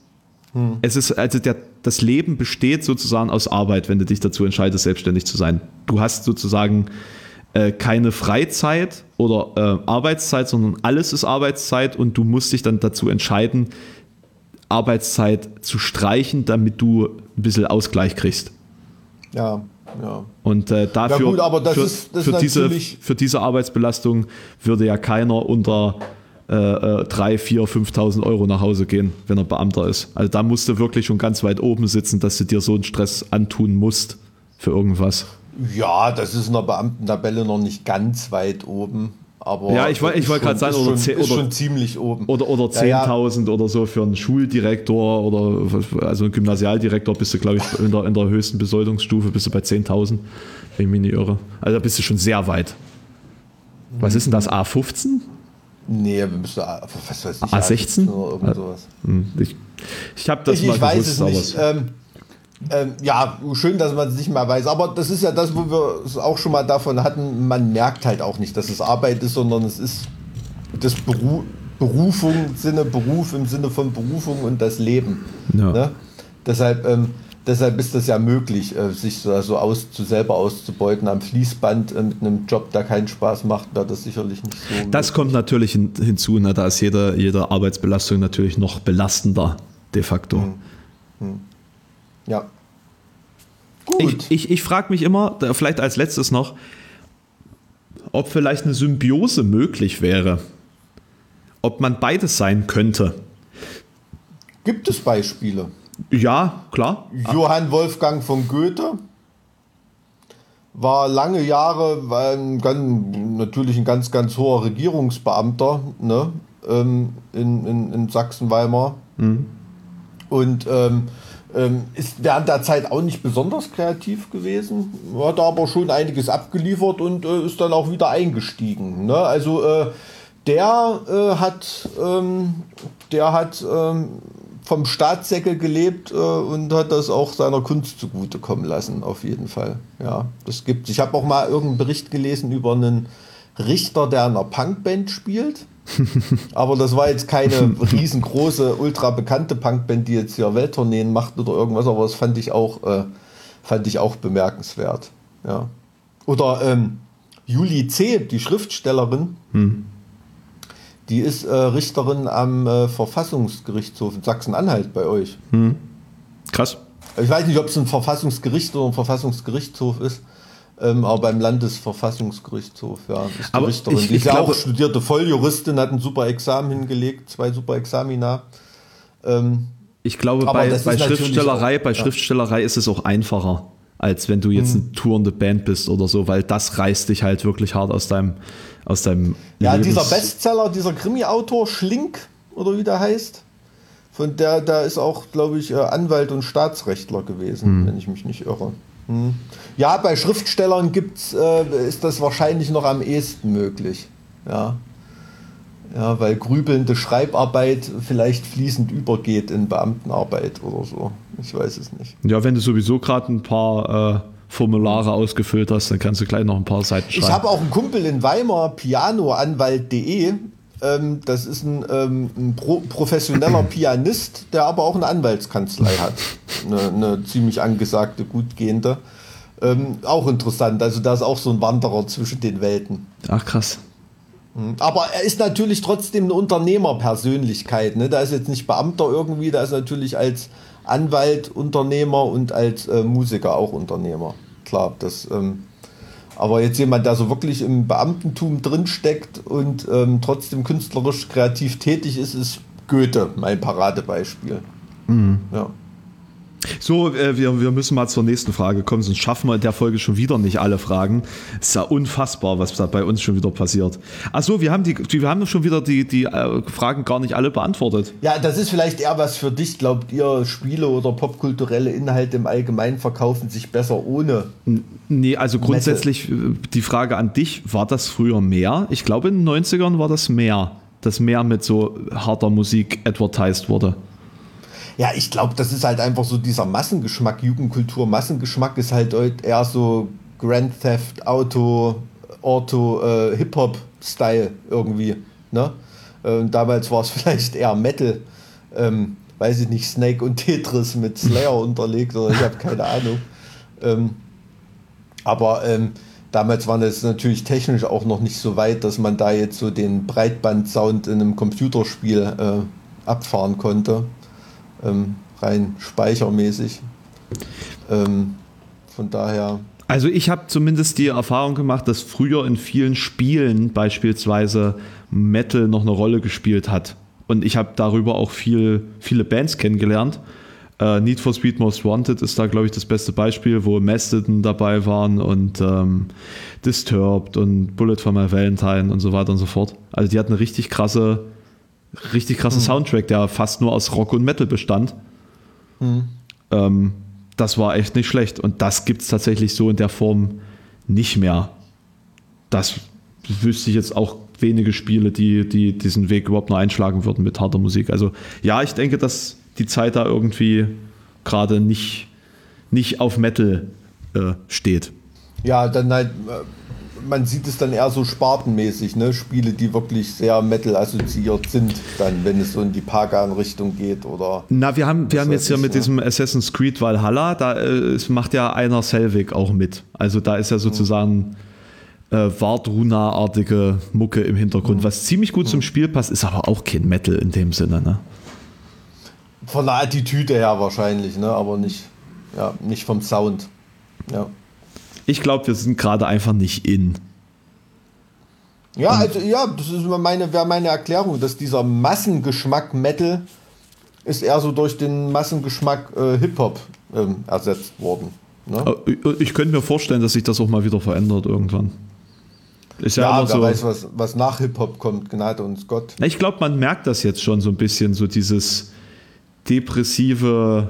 es ist, also der, das Leben besteht sozusagen aus Arbeit, wenn du dich dazu entscheidest, selbstständig zu sein. Du hast sozusagen äh, keine Freizeit oder äh, Arbeitszeit, sondern alles ist Arbeitszeit und du musst dich dann dazu entscheiden, Arbeitszeit zu streichen, damit du ein bisschen Ausgleich kriegst. Ja, ja. Und äh, dafür, Ja gut, für, ist- für, diese, für diese Arbeitsbelastung würde ja keiner unter äh, äh, 3, 4, 5.000 Euro nach Hause gehen, wenn er Beamter ist. Also da musst du wirklich schon ganz weit oben sitzen, dass du dir so einen Stress antun musst für irgendwas. Ja, das ist in der Beamtentabelle noch nicht ganz weit oben. Aber Ja, ich ich wollte schon- gerade sagen, ist oder schon, ist oder- schon ziemlich oben. Oder, oder Ja, ja. 10.000 oder so für einen Schuldirektor oder also ein Gymnasialdirektor bist du, glaube ich, in der, in der höchsten Besoldungsstufe bist du bei 10.000, wenn ich mich nicht irre. Also da bist du schon sehr weit. Was ist denn das, A15? Nee, wir müssen, was weiß ich, A16? oder irgend sowas. Hm, Ich, ich habe das Ich, mal ich weiß gewusst, es aber nicht. es- Ähm, ähm, ja, schön, dass man es nicht mehr weiß. Aber das ist ja das, wo wir es auch schon mal davon hatten. Man merkt halt auch nicht, dass es Arbeit ist, sondern es ist das Beru Berufung, Sinne Beruf im Sinne von Berufung und das Leben. Ja. Ne? Deshalb, ähm, deshalb ist das ja möglich, äh, sich so, so aus, zu selber auszubeuten. Am Fließband äh, mit einem Job, der keinen Spaß macht, wäre das sicherlich nicht so. Das kommt natürlich hin, hinzu, ne? da ist jede, jede Arbeitsbelastung natürlich noch belastender, de facto. Ja. Gut. Ich, ich, ich frage mich immer, vielleicht als letztes noch, ob vielleicht eine Symbiose möglich wäre. Ob man beides sein könnte. Gibt es Beispiele? Ja, klar. Johann Wolfgang von Goethe war lange Jahre ein ganz, natürlich ein ganz, ganz hoher Regierungsbeamter ne, ähm, in, in, in Sachsen-Weimar. Und ähm, ähm, ist während der Zeit auch nicht besonders kreativ gewesen, hat aber schon einiges abgeliefert und äh, ist dann auch wieder eingestiegen. Ne? Also äh, der äh, hat, ähm, der hat ähm, vom Staatssäckel gelebt äh, und hat das auch seiner Kunst zugutekommen lassen, auf jeden Fall. Ja, das gibt. Ich habe auch mal irgendeinen Bericht gelesen über einen Richter, der in einer Punkband spielt. Aber das war jetzt keine riesengroße, ultra bekannte Punkband, die jetzt hier Welttourneen macht oder irgendwas, aber das fand ich auch, äh, fand ich auch bemerkenswert. Ja. Oder ähm, Julie C., die Schriftstellerin, die ist äh, Richterin am äh, Verfassungsgerichtshof in Sachsen-Anhalt bei euch. Krass. Ich weiß nicht, ob es ein Verfassungsgericht oder ein Verfassungsgerichtshof ist, ähm, aber beim Landesverfassungsgerichtshof, ja, ist Aber Richterin. ich- die ist ich ja glaube- auch studierte Volljuristin, hat ein super Examen hingelegt, zwei super Examina. Ähm, Ich glaube, bei, bei Schriftstellerei, auch- bei ja. Hm. Schriftstellerei ist es auch einfacher, als wenn du jetzt eine tourende Band bist oder so, weil das reißt dich halt wirklich hart aus deinem, aus deinem ja, Lebens- dieser Bestseller, dieser Krimi-Autor Schlink, oder wie der heißt, von der, der ist auch, glaube ich, äh, Anwalt und Staatsrechtler gewesen, wenn ich mich nicht irre. Hm. Ja, bei Schriftstellern gibt's, äh, ist das wahrscheinlich noch am ehesten möglich. Ja. Ja, weil grübelnde Schreibarbeit vielleicht fließend übergeht in Beamtenarbeit oder so. Ich weiß es nicht. Ja, wenn du sowieso gerade ein paar äh, Formulare ausgefüllt hast, dann kannst du gleich noch ein paar Seiten Ich schreiben. habe auch einen Kumpel in Weimar, pianoanwalt.de. Ähm, das ist ein, ähm, ein pro professioneller Pianist, der aber auch eine Anwaltskanzlei hat. Eine, eine ziemlich angesagte, gut gehende. Ähm, auch interessant. Also da ist auch so ein Wanderer zwischen den Welten. Ach krass. Aber er ist natürlich trotzdem eine Unternehmerpersönlichkeit. Ne? Da ist jetzt nicht Beamter irgendwie, da ist natürlich als Anwalt Unternehmer und als äh, Musiker auch Unternehmer. Klar, das. Ähm, aber jetzt jemand, der so wirklich im Beamtentum drinsteckt und ähm, trotzdem künstlerisch kreativ tätig ist, ist Goethe, mein Paradebeispiel. Ja. So, äh, wir, wir müssen mal zur nächsten Frage kommen, sonst schaffen wir in der Folge schon wieder nicht alle Fragen. ist ja unfassbar, was da bei uns schon wieder passiert. Achso, wir haben die, wir haben schon wieder die, die äh, Fragen gar nicht alle beantwortet. Ja, das ist vielleicht eher was für dich. Glaubt ihr, Spiele oder popkulturelle Inhalte im Allgemeinen verkaufen sich besser ohne? Nee, also grundsätzlich Metal. Äh, die Frage an dich, war das früher mehr? Ich glaube, in den 90ern war das mehr, dass mehr mit so harter Musik advertised wurde. Ja, ich glaube, das ist halt einfach so dieser Massengeschmack, Jugendkultur, Massengeschmack ist halt eher so Grand Theft Auto, Auto, äh, Hip-Hop-Style irgendwie. Ne? Äh, damals war es vielleicht eher Metal. Ähm, weiß ich nicht, Snake und Tetris mit Slayer unterlegt oder ich habe keine Ahnung. Ähm, aber ähm, damals war es natürlich technisch auch noch nicht so weit, dass man da jetzt so den Breitband-Sound in einem Computerspiel äh, abfahren konnte ähm, rein speichermäßig. Ähm, von daher. Also ich habe zumindest die Erfahrung gemacht, dass früher in vielen Spielen beispielsweise Metal noch eine Rolle gespielt hat. Und ich habe darüber auch viel, viele Bands kennengelernt. Uh, Need for Speed Most Wanted ist da, glaube ich, das beste Beispiel, wo Mastodon dabei waren und ähm, Disturbed und Bullet for My Valentine und so weiter und so fort. Also die hatten eine richtig krasse richtig krasser mhm. Soundtrack, der fast nur aus Rock und Metal bestand. Mhm. Ähm, das war echt nicht schlecht. Und das gibt es tatsächlich so in der Form nicht mehr. Das wüsste ich jetzt auch wenige Spiele, die, die diesen Weg überhaupt noch einschlagen würden mit harter Musik. Also ja, ich denke, dass die Zeit da irgendwie gerade nicht, nicht auf Metal äh, steht. Ja, dann halt äh, man sieht es dann eher so spartenmäßig, ne? Spiele, die wirklich sehr Metal assoziiert sind, dann, wenn es so in die Pagan-Richtung geht oder. Na, wir haben, wir haben jetzt ja mit ne? diesem Assassin's Creed Valhalla, da äh, macht ja einer Selvig auch mit. Also da ist ja sozusagen mhm. äh, Wardruna-artige Mucke im Hintergrund, mhm. was ziemlich gut mhm. zum Spiel passt, ist aber auch kein Metal in dem Sinne, ne? Von der Attitüde her wahrscheinlich, ne? Aber nicht, ja, nicht vom Sound. Ja. Ich glaube, wir sind gerade einfach nicht in. Ja, also ja, das ist meine, wäre meine Erklärung, dass dieser Massengeschmack Metal ist eher so durch den Massengeschmack äh, Hip-Hop ähm, ersetzt worden. Ne? Ich könnte mir vorstellen, dass sich das auch mal wieder verändert irgendwann. Ist ja, ja wer so, weiß, was, was nach Hip-Hop kommt, Gnade uns Gott. Ich glaube, man merkt das jetzt schon so ein bisschen, so dieses depressive,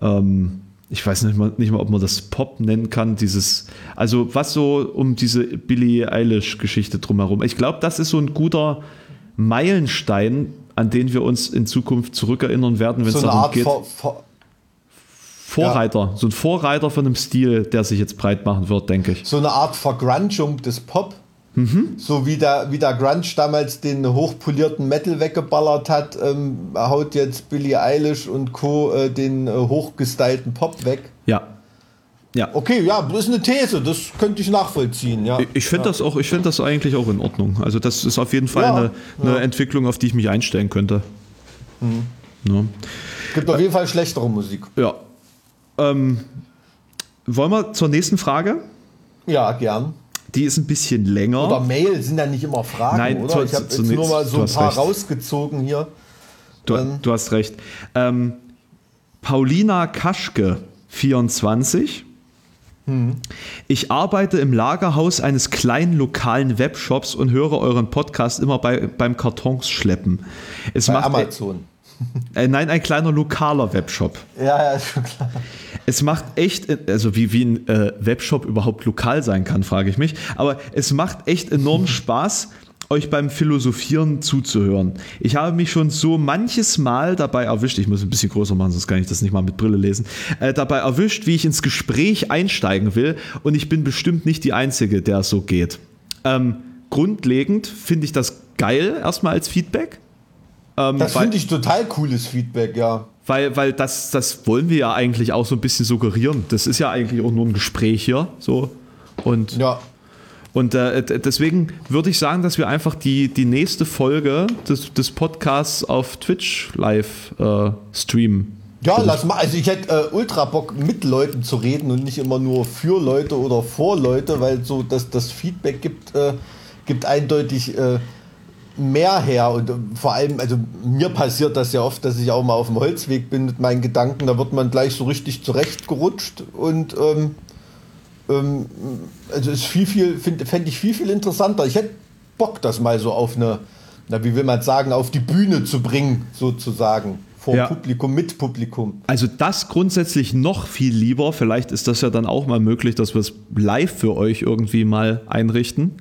ähm, ich weiß nicht mal, nicht mal, ob man das Pop nennen kann, dieses, also was so um diese Billie Eilish-Geschichte drumherum. Ich glaube, das ist so ein guter Meilenstein, an den wir uns in Zukunft zurückerinnern werden, wenn so es darum Art geht. Vor, vor Vorreiter, ja. so ein Vorreiter von einem Stil, der sich jetzt breit machen wird, denke ich. So eine Art Vergrunchung des Pop. Mhm. So wie der, wie der Grunge damals den hochpolierten Metal weggeballert hat, ähm, haut jetzt Billie Eilish und Co. Äh, den äh, hochgestylten Pop weg. Ja. Ja. Okay, ja, das ist eine These, das könnte ich nachvollziehen, ja. Ich finde ja. das auch, das eigentlich auch in Ordnung. Also das ist auf jeden Fall ja, eine, eine ja. Entwicklung, auf die ich mich einstellen könnte. Mhm. Ja. Gibt auf jeden Fall schlechtere Musik. Ja. Ähm, wollen wir zur nächsten Frage? Ja, gern. Die ist ein bisschen länger. Oder Mail sind ja nicht immer Fragen, Nein, oder? ich habe jetzt nur mal so ein paar recht. rausgezogen hier. Du, ähm. du hast recht. Ähm, Paulina Kaschke, 24. Hm. Ich arbeite im Lagerhaus eines kleinen lokalen Webshops und höre euren Podcast immer bei, beim Kartons schleppen. Es bei macht, Amazon. Äh, nein, ein kleiner lokaler Webshop. Ja, ja, schon klar. Es macht echt, also wie, wie ein äh, Webshop überhaupt lokal sein kann, frage ich mich. Aber es macht echt enorm Spaß, euch beim Philosophieren zuzuhören. Ich habe mich schon so manches Mal dabei erwischt, ich muss ein bisschen größer machen, sonst kann ich das nicht mal mit Brille lesen, äh, dabei erwischt, wie ich ins Gespräch einsteigen will. Und ich bin bestimmt nicht die Einzige, der es so geht. Ähm, grundlegend finde ich das geil, erstmal als Feedback. Ähm, das finde ich total cooles Feedback, ja. Weil, weil das, das wollen wir ja eigentlich auch so ein bisschen suggerieren. Das ist ja eigentlich auch nur ein Gespräch hier. So. Und, ja. und äh, deswegen würde ich sagen, dass wir einfach die, die nächste Folge des, des Podcasts auf Twitch live äh, streamen. Ja, lass mal. Also ich hätte äh, ultra Bock, mit Leuten zu reden und nicht immer nur für Leute oder vor Leute, weil so das, das Feedback gibt, äh, gibt eindeutig äh, mehr her und äh, vor allem, also mir passiert das ja oft, dass ich auch mal auf dem Holzweg bin mit meinen Gedanken, da wird man gleich so richtig zurechtgerutscht und ähm, ähm, also ist viel, viel, fände ich viel, viel interessanter. Ich hätte Bock, das mal so auf eine, na, wie will man sagen, auf die Bühne zu bringen, sozusagen. Vor ja. Publikum, mit Publikum. Also das grundsätzlich noch viel lieber. Vielleicht ist das ja dann auch mal möglich, dass wir es live für euch irgendwie mal einrichten.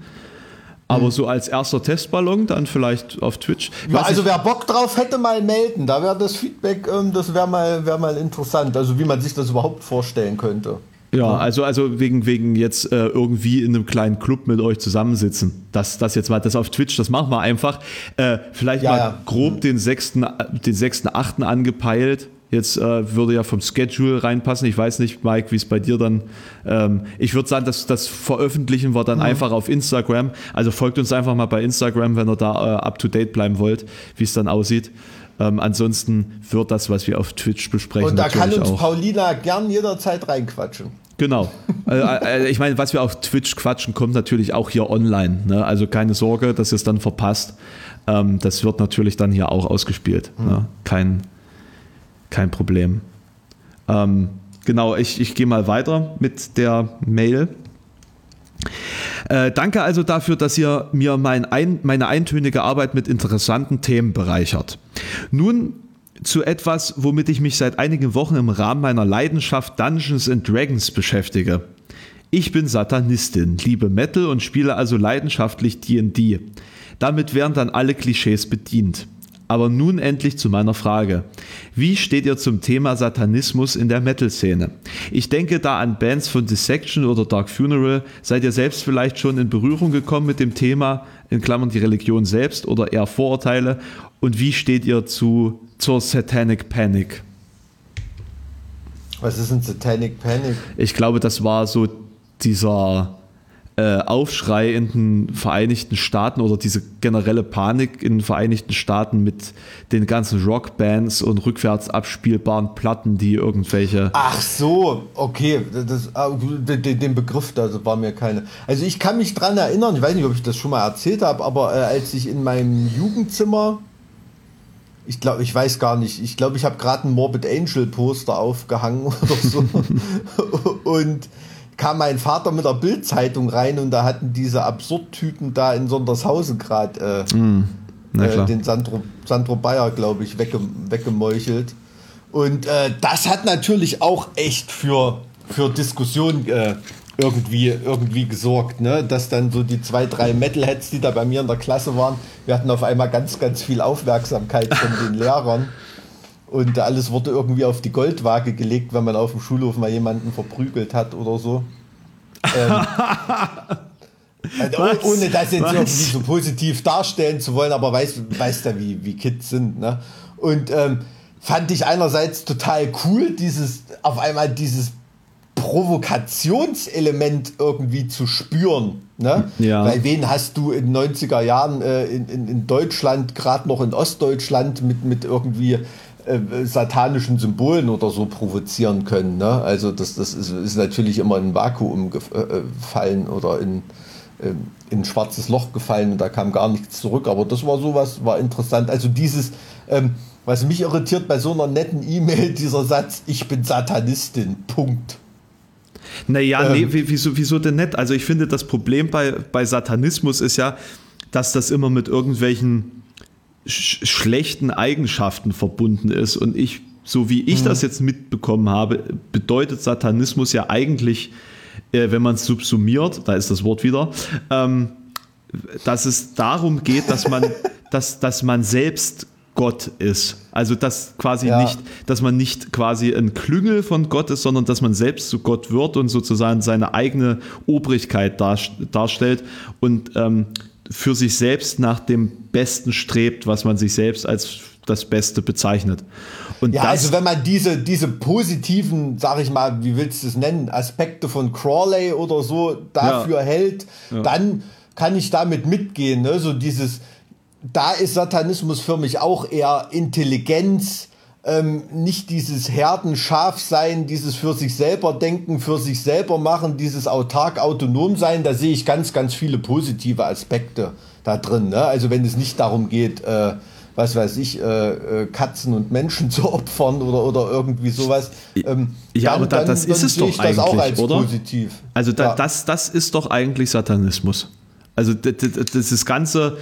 Aber mhm. so als erster Testballon dann vielleicht auf Twitch. Ja, also wer Bock drauf hätte, mal melden. Da wäre das Feedback, ähm, das wäre mal, wär mal interessant. Also wie man sich das überhaupt vorstellen könnte. Ja, also, also wegen, wegen jetzt äh, irgendwie in einem kleinen Club mit euch zusammensitzen. Das, das jetzt mal, das auf Twitch, das machen wir einfach. Äh, vielleicht ja, mal ja. grob den 6., den 6., 8. angepeilt. Jetzt äh, würde ja vom Schedule reinpassen. Ich weiß nicht, Mike, wie es bei dir dann. Ähm, ich würde sagen, dass das veröffentlichen wir dann mhm. einfach auf Instagram. Also folgt uns einfach mal bei Instagram, wenn ihr da äh, up to date bleiben wollt, wie es dann aussieht. Ähm, ansonsten wird das, was wir auf Twitch besprechen. Und da kann uns auch. Paulina gern jederzeit reinquatschen. Genau. Also, ich meine, was wir auf Twitch quatschen, kommt natürlich auch hier online. Ne? Also keine Sorge, dass ihr es dann verpasst. Ähm, das wird natürlich dann hier auch ausgespielt. Mhm. Ne? Kein, kein Problem. Ähm, genau, ich, ich gehe mal weiter mit der Mail. Äh, danke also dafür, dass ihr mir mein ein, meine eintönige Arbeit mit interessanten Themen bereichert. Nun zu etwas, womit ich mich seit einigen Wochen im Rahmen meiner Leidenschaft Dungeons and Dragons beschäftige. Ich bin Satanistin, liebe Metal und spiele also leidenschaftlich D&D. Damit wären dann alle Klischees bedient. Aber nun endlich zu meiner Frage. Wie steht ihr zum Thema Satanismus in der Metal-Szene? Ich denke da an Bands von Dissection oder Dark Funeral. Seid ihr selbst vielleicht schon in Berührung gekommen mit dem Thema, in Klammern die Religion selbst oder eher Vorurteile? Und wie steht ihr zu zur Satanic Panic. Was ist ein Satanic Panic? Ich glaube, das war so dieser äh, Aufschrei in den Vereinigten Staaten oder diese generelle Panik in den Vereinigten Staaten mit den ganzen Rockbands und rückwärts abspielbaren Platten, die irgendwelche. Ach so, okay, das, ah, den Begriff, da war mir keine. Also ich kann mich dran erinnern, ich weiß nicht, ob ich das schon mal erzählt habe, aber äh, als ich in meinem Jugendzimmer ich glaube, ich weiß gar nicht. Ich glaube, ich habe gerade ein Morbid Angel Poster aufgehangen oder so. und kam mein Vater mit der Bildzeitung rein und da hatten diese Absurdtypen da in Sondershausen gerade äh, mm, äh, den Sandro, Sandro Bayer, glaube ich, wegge, weggemeuchelt. Und äh, das hat natürlich auch echt für, für Diskussionen äh, irgendwie, irgendwie gesorgt, ne? dass dann so die zwei, drei Metalheads, die da bei mir in der Klasse waren, wir hatten auf einmal ganz, ganz viel Aufmerksamkeit von den Lehrern. Und alles wurde irgendwie auf die Goldwaage gelegt, wenn man auf dem Schulhof mal jemanden verprügelt hat oder so. ähm, also ohne das jetzt Was? irgendwie so positiv darstellen zu wollen, aber weißt weiß ja, wie, wie Kids sind. Ne? Und ähm, fand ich einerseits total cool, dieses auf einmal dieses Provokationselement irgendwie zu spüren. Ne? Ja. Weil wen hast du in den 90er Jahren äh, in, in, in, Deutschland, gerade noch in Ostdeutschland, mit, mit irgendwie äh, satanischen Symbolen oder so provozieren können. Ne? Also das, das ist, ist natürlich immer in ein Vakuum gefallen oder in, äh, in ein schwarzes Loch gefallen und da kam gar nichts zurück. Aber das war sowas, war interessant. Also dieses, ähm, was mich irritiert bei so einer netten E-Mail, dieser Satz, ich bin Satanistin, Punkt. Naja, ähm, nee, wieso, wieso denn nicht? Also ich finde, das Problem bei, bei Satanismus ist ja, dass das immer mit irgendwelchen sch schlechten Eigenschaften verbunden ist. Und ich, so wie ich mhm. das jetzt mitbekommen habe, bedeutet Satanismus ja eigentlich, äh, wenn man es subsumiert, da ist das Wort wieder, ähm, dass es darum geht, dass man, dass, dass man selbst Gott ist. Also dass quasi ja. nicht, dass man nicht quasi ein Klüngel von Gott ist, sondern dass man selbst zu Gott wird und sozusagen seine eigene Obrigkeit darstellt und ähm, für sich selbst nach dem Besten strebt, was man sich selbst als das Beste bezeichnet. Und ja, also wenn man diese, diese positiven, sag ich mal, wie willst du es nennen, Aspekte von Crawley oder so dafür ja. hält, ja. dann kann ich damit mitgehen. Ne? So dieses, da ist Satanismus für mich auch eher Intelligenz, ähm, nicht dieses Herdenschaf-Sein, dieses für sich selber denken, für sich selber machen, dieses autark autonom sein, da sehe ich ganz, ganz viele positive Aspekte da drin. Ne? Also wenn es nicht darum geht, äh, was weiß ich, äh, äh Katzen und Menschen zu opfern oder, oder irgendwie sowas. Ähm, ja, dann, aber da, das dann, ist es doch eigentlich, auch als oder? positiv. Also da, ja. das, das ist doch eigentlich Satanismus. Also das, das ganze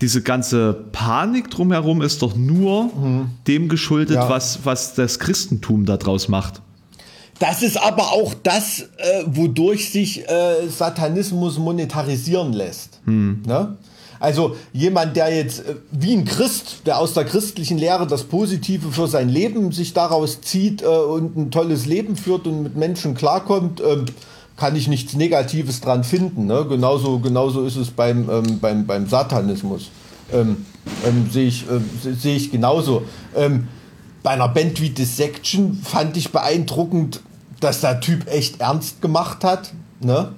diese ganze Panik drumherum ist doch nur mhm. dem geschuldet, ja. was, was das Christentum daraus macht. Das ist aber auch das, äh, wodurch sich äh, Satanismus monetarisieren lässt. Mhm. Ne? Also jemand, der jetzt äh, wie ein Christ, der aus der christlichen Lehre das Positive für sein Leben sich daraus zieht äh, und ein tolles Leben führt und mit Menschen klarkommt, ähm, kann ich nichts Negatives dran finden. Ne? Genauso, genauso ist es beim, ähm, beim, beim Satanismus. Ähm, ähm, Sehe ich, äh, seh ich genauso. Ähm, bei einer Band wie Dissection fand ich beeindruckend, dass der Typ echt ernst gemacht hat. Ne?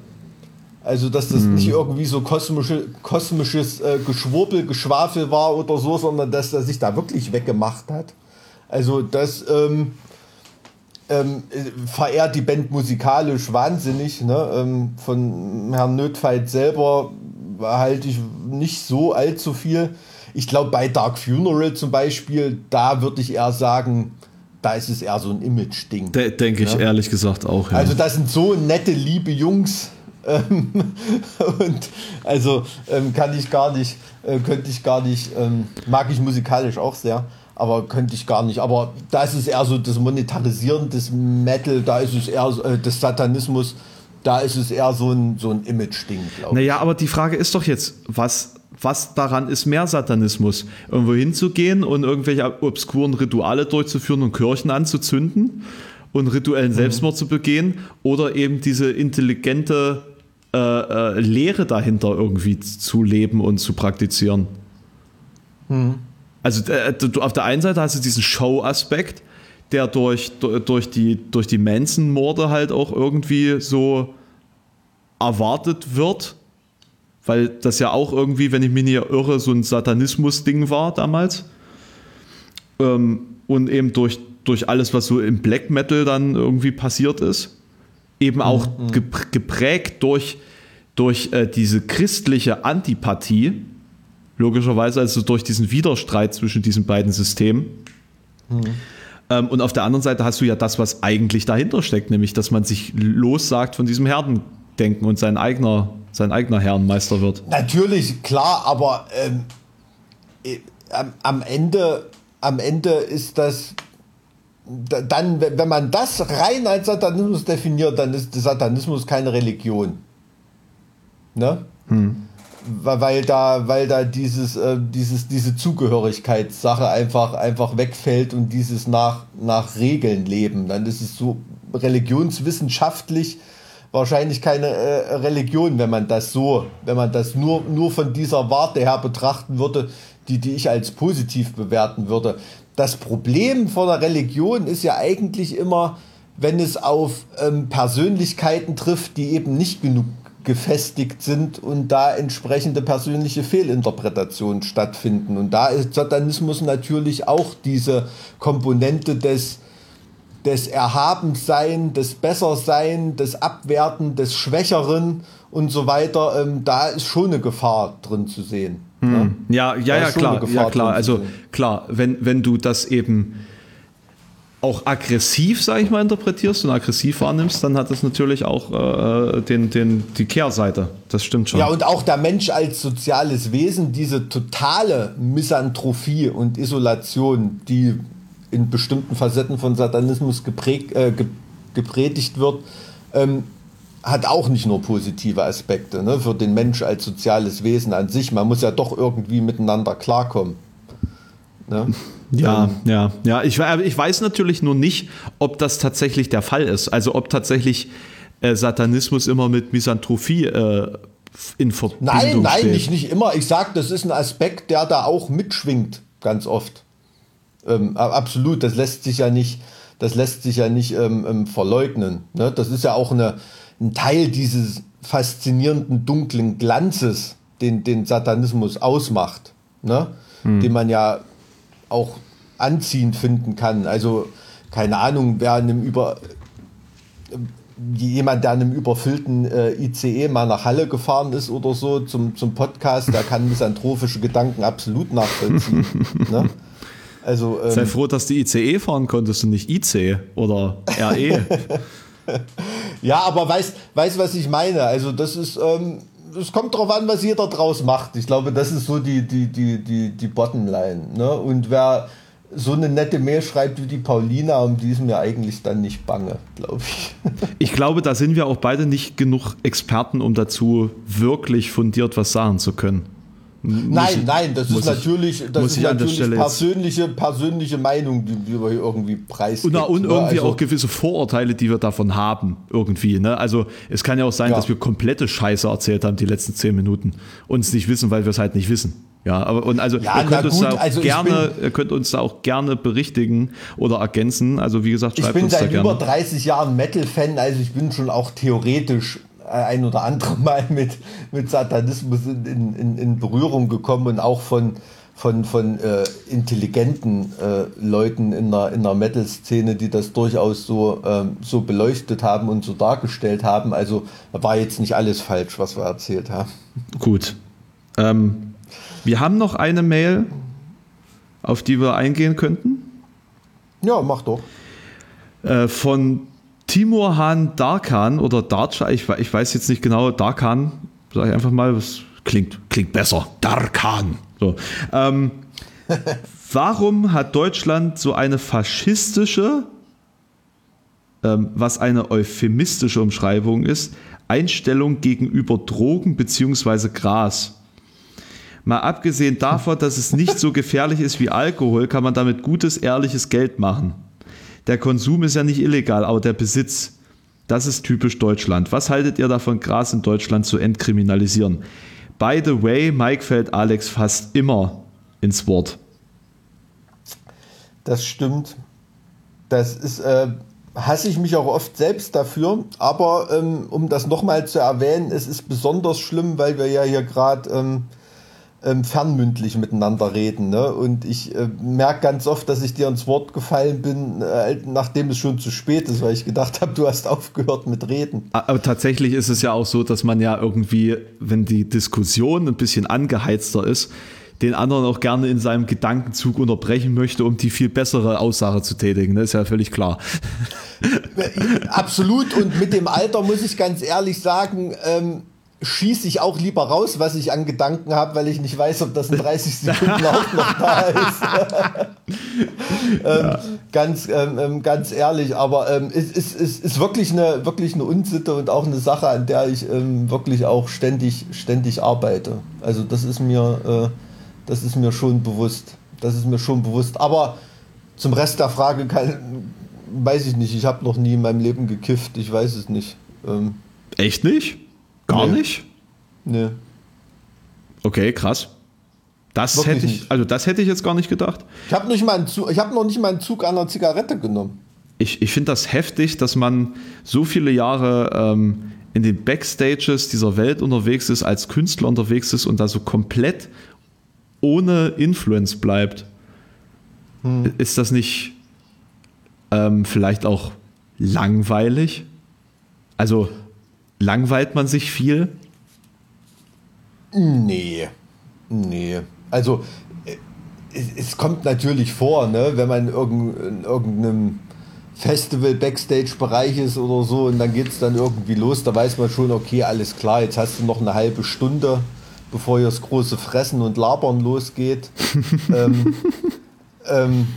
Also, dass das mhm. nicht irgendwie so kosmische, kosmisches äh, Geschwurbel, Geschwafel war oder so, sondern dass er sich da wirklich weggemacht hat. Also, das, ähm, ähm, verehrt die Band musikalisch wahnsinnig. Ne? Ähm, von Herrn Nödfeld selber halte ich nicht so allzu viel. Ich glaube, bei Dark Funeral zum Beispiel, da würde ich eher sagen, da ist es eher so ein Image-Ding. De Denke ich ne? ehrlich gesagt auch. Ja. Also, das sind so nette, liebe Jungs. Ähm, und also ähm, kann ich gar nicht, äh, könnte ich gar nicht, ähm, mag ich musikalisch auch sehr aber könnte ich gar nicht. Aber da ist es eher so das Monetarisieren des Metal, da ist es eher äh, des Satanismus, da ist es eher so ein, so ein Image-Ding, glaube ich. Naja, aber die Frage ist doch jetzt, was, was daran ist mehr Satanismus? Irgendwo hinzugehen und irgendwelche obskuren Rituale durchzuführen und Kirchen anzuzünden und rituellen mhm. Selbstmord mhm. zu begehen oder eben diese intelligente äh, äh, Lehre dahinter irgendwie zu leben und zu praktizieren? Mhm. Also äh, du, auf der einen Seite hast du diesen Show-Aspekt, der durch, durch die, durch die Manson-Morde halt auch irgendwie so erwartet wird, weil das ja auch irgendwie, wenn ich mich nicht irre, so ein Satanismus-Ding war damals. Ähm, und eben durch, durch alles, was so im Black Metal dann irgendwie passiert ist, eben auch mhm. geprägt durch, durch äh, diese christliche Antipathie logischerweise, also durch diesen Widerstreit zwischen diesen beiden Systemen. Mhm. Ähm, und auf der anderen Seite hast du ja das, was eigentlich dahinter steckt, nämlich, dass man sich lossagt von diesem Herdendenken und sein eigener, sein eigener Herrenmeister wird. Natürlich, klar, aber ähm, äh, am, Ende, am Ende ist das dann, wenn man das rein als Satanismus definiert, dann ist der Satanismus keine Religion. Ne? Hm weil da, weil da dieses, äh, dieses, diese Zugehörigkeitssache einfach, einfach wegfällt und dieses nach, nach Regeln leben. Dann ist es so religionswissenschaftlich wahrscheinlich keine äh, Religion, wenn man das so, wenn man das nur, nur von dieser Warte her betrachten würde, die, die ich als positiv bewerten würde. Das Problem von der Religion ist ja eigentlich immer, wenn es auf ähm, Persönlichkeiten trifft, die eben nicht genug gefestigt sind und da entsprechende persönliche Fehlinterpretationen stattfinden. Und da ist Satanismus natürlich auch diese Komponente des, des Erhabensein, des Bessersein, des Abwerten, des Schwächeren und so weiter. Ähm, da ist schon eine Gefahr drin zu sehen. Hm. Ne? Ja, ja, ja, klar, ja, klar. Also klar, wenn, wenn du das eben auch aggressiv, sage ich mal, interpretierst und aggressiv wahrnimmst, dann hat das natürlich auch äh, den, den, die Kehrseite. Das stimmt schon. Ja, und auch der Mensch als soziales Wesen, diese totale Misanthropie und Isolation, die in bestimmten Facetten von Satanismus geprägt, äh, gepredigt wird, ähm, hat auch nicht nur positive Aspekte ne, für den Mensch als soziales Wesen an sich. Man muss ja doch irgendwie miteinander klarkommen. Ne? Ja, ähm, ja, ja. Ich, ich weiß natürlich nur nicht, ob das tatsächlich der Fall ist. Also ob tatsächlich äh, Satanismus immer mit Misanthropie äh, in Verbindung Nein, nein, steht. Nicht, nicht immer. Ich sage, das ist ein Aspekt, der da auch mitschwingt, ganz oft. Ähm, absolut, das lässt sich ja nicht, das lässt sich ja nicht ähm, ähm, verleugnen. Ne? Das ist ja auch eine, ein Teil dieses faszinierenden dunklen Glanzes, den den Satanismus ausmacht, ne? Hm. den man ja auch anziehend finden kann. Also keine Ahnung, wer einem über jemand, der in einem überfüllten äh, ICE mal nach Halle gefahren ist oder so zum, zum Podcast, der kann misanthropische Gedanken absolut nachvollziehen. ne? Also, ähm, Sei froh, dass du ICE fahren konntest und nicht IC oder RE. ja, aber weißt, weißt was ich meine? Also das ist, ähm, es kommt darauf an, was jeder draus macht. Ich glaube, das ist so die, die, die, die, die Bottomline. Ne? Und wer so eine nette Mail schreibt wie die Paulina, um die ist mir eigentlich dann nicht bange, glaube ich. Ich glaube, da sind wir auch beide nicht genug Experten, um dazu wirklich fundiert was sagen zu können. Nein, nein, das ist natürlich, das ist natürlich persönliche, persönliche Meinung, die wir hier irgendwie preisgeben. Und, und ne? irgendwie also, auch gewisse Vorurteile, die wir davon haben, irgendwie. Ne? Also es kann ja auch sein, ja. dass wir komplette Scheiße erzählt haben die letzten zehn Minuten und es nicht wissen, weil wir es halt nicht wissen. Ja, aber und also ja, ihr könnt uns da auch also gerne, ihr könnt uns da auch gerne berichtigen oder ergänzen. Also wie gesagt, schreibt uns da gerne. Ich bin seit über 30 Jahren Metal-Fan, also ich bin schon auch theoretisch ein oder andere Mal mit, mit Satanismus in, in, in Berührung gekommen und auch von, von, von äh, intelligenten äh, Leuten in der, in der Metal-Szene, die das durchaus so, ähm, so beleuchtet haben und so dargestellt haben. Also war jetzt nicht alles falsch, was wir erzählt haben. Gut. Ähm, wir haben noch eine Mail, auf die wir eingehen könnten. Ja, mach doch. Äh, von Timur Han Darkan oder Darcha, ich, ich weiß jetzt nicht genau, Darkan, sage ich einfach mal, das klingt, klingt besser. Darkan. So. Ähm, warum hat Deutschland so eine faschistische, ähm, was eine euphemistische Umschreibung ist, Einstellung gegenüber Drogen bzw. Gras? Mal abgesehen davon, dass es nicht so gefährlich ist wie Alkohol, kann man damit gutes, ehrliches Geld machen der Konsum ist ja nicht illegal, aber der Besitz, das ist typisch Deutschland. Was haltet ihr davon, Gras in Deutschland zu entkriminalisieren? By the way, Mike fällt Alex fast immer ins Wort. Das stimmt. Das ist, äh, hasse ich mich auch oft selbst dafür. Aber ähm, um das nochmal zu erwähnen, es ist besonders schlimm, weil wir ja hier gerade ähm, ähm, fernmündlich miteinander reden. Ne? Und ich äh, merke ganz oft, dass ich dir ins Wort gefallen bin, äh, nachdem es schon zu spät ist, weil ich gedacht habe, du hast aufgehört mit Reden. Aber tatsächlich ist es ja auch so, dass man ja irgendwie, wenn die Diskussion ein bisschen angeheizter ist, den anderen auch gerne in seinem Gedankenzug unterbrechen möchte, um die viel bessere Aussage zu tätigen. Das ist ja völlig klar. Absolut. Und mit dem Alter muss ich ganz ehrlich sagen, ähm, schieße ich auch lieber raus, was ich an Gedanken habe, weil ich nicht weiß, ob das in 30 Sekunden auch noch da ist. ähm, ja. ganz, ähm, ähm, ganz ehrlich, aber ähm, es ist, ist, ist wirklich, eine, wirklich eine Unsitte und auch eine Sache, an der ich ähm, wirklich auch ständig, ständig arbeite. Also das ist mir, äh, das ist mir schon bewusst. Das ist mir schon bewusst. Aber zum Rest der Frage kann, weiß ich nicht. Ich habe noch nie in meinem Leben gekifft. Ich weiß es nicht. Ähm, Echt nicht? Gar nee. nicht? Nee. Okay, krass. Das Wirklich hätte ich, also das hätte ich jetzt gar nicht gedacht. Ich habe habe noch nicht mal einen Zug einer Zigarette genommen. Ich, ich finde das heftig, dass man so viele Jahre ähm, in den Backstages dieser Welt unterwegs ist, als Künstler unterwegs ist und da so komplett ohne Influence bleibt. Hm. Ist das nicht ähm, vielleicht auch langweilig? Also Langweilt man sich viel? Nee. Nee. Also, äh, es, kommt natürlich vor, ne, wenn man in irgendeinem Festival Backstage-Bereich ist oder so und dann geht es dann irgendwie los, da weiß man schon, okay, alles klar, jetzt hast du noch eine halbe Stunde, bevor hier das große Fressen und Labern losgeht. ähm, ähm,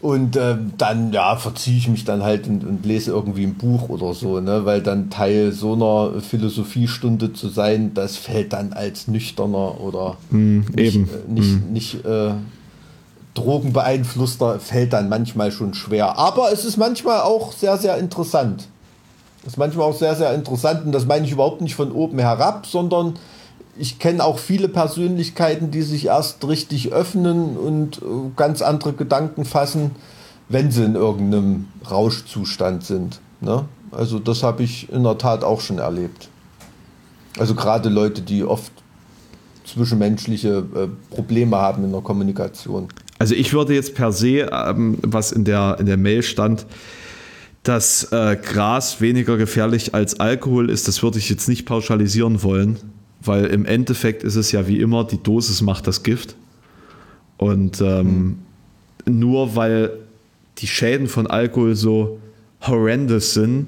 und äh, dann, ja, verziehe ich mich dann halt und, und, lese irgendwie ein Buch oder so, ne? Weil dann Teil so einer Philosophiestunde zu sein, das fällt dann als nüchterner oder mm, nicht, eben. Äh, nicht, mm. nicht äh, Drogenbeeinflusster, fällt dann manchmal schon schwer. Aber es ist manchmal auch sehr, sehr interessant. Es ist manchmal auch sehr, sehr interessant und das meine ich überhaupt nicht von oben herab, sondern ich kenne auch viele Persönlichkeiten, die sich erst richtig öffnen und äh, ganz andere Gedanken fassen, wenn sie in irgendeinem Rauschzustand sind. Ne? Also das habe ich in der Tat auch schon erlebt. Also gerade Leute, die oft zwischenmenschliche äh, Probleme haben in der Kommunikation. Also ich würde jetzt per se, ähm, was in der, in der Mail stand, dass äh, Gras weniger gefährlich als Alkohol ist, das würde ich jetzt nicht pauschalisieren wollen, weil im Endeffekt ist es ja wie immer, die Dosis macht das Gift. Und ähm, mhm. nur weil die Schäden von Alkohol so horrendous sind,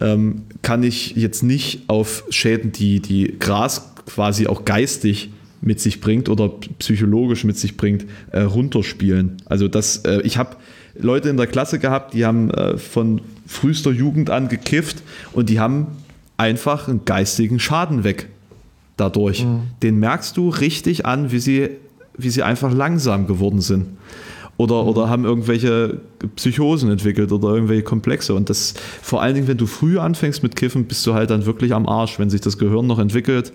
ähm, kann ich jetzt nicht auf Schäden, die, die Gras quasi auch geistig mit sich bringt oder psychologisch mit sich bringt, äh, runterspielen. Also das, äh, ich habe Leute in der Klasse gehabt, die haben äh, von frühester Jugend an gekifft und die haben einfach einen geistigen Schaden weg dadurch. Mhm. Den merkst du richtig an, wie sie, wie sie einfach langsam geworden sind. Oder, mhm. oder haben irgendwelche Psychosen entwickelt oder irgendwelche Komplexe. Und das vor allen Dingen, wenn du früh anfängst mit Kiffen, bist du halt dann wirklich am Arsch, wenn sich das Gehirn noch entwickelt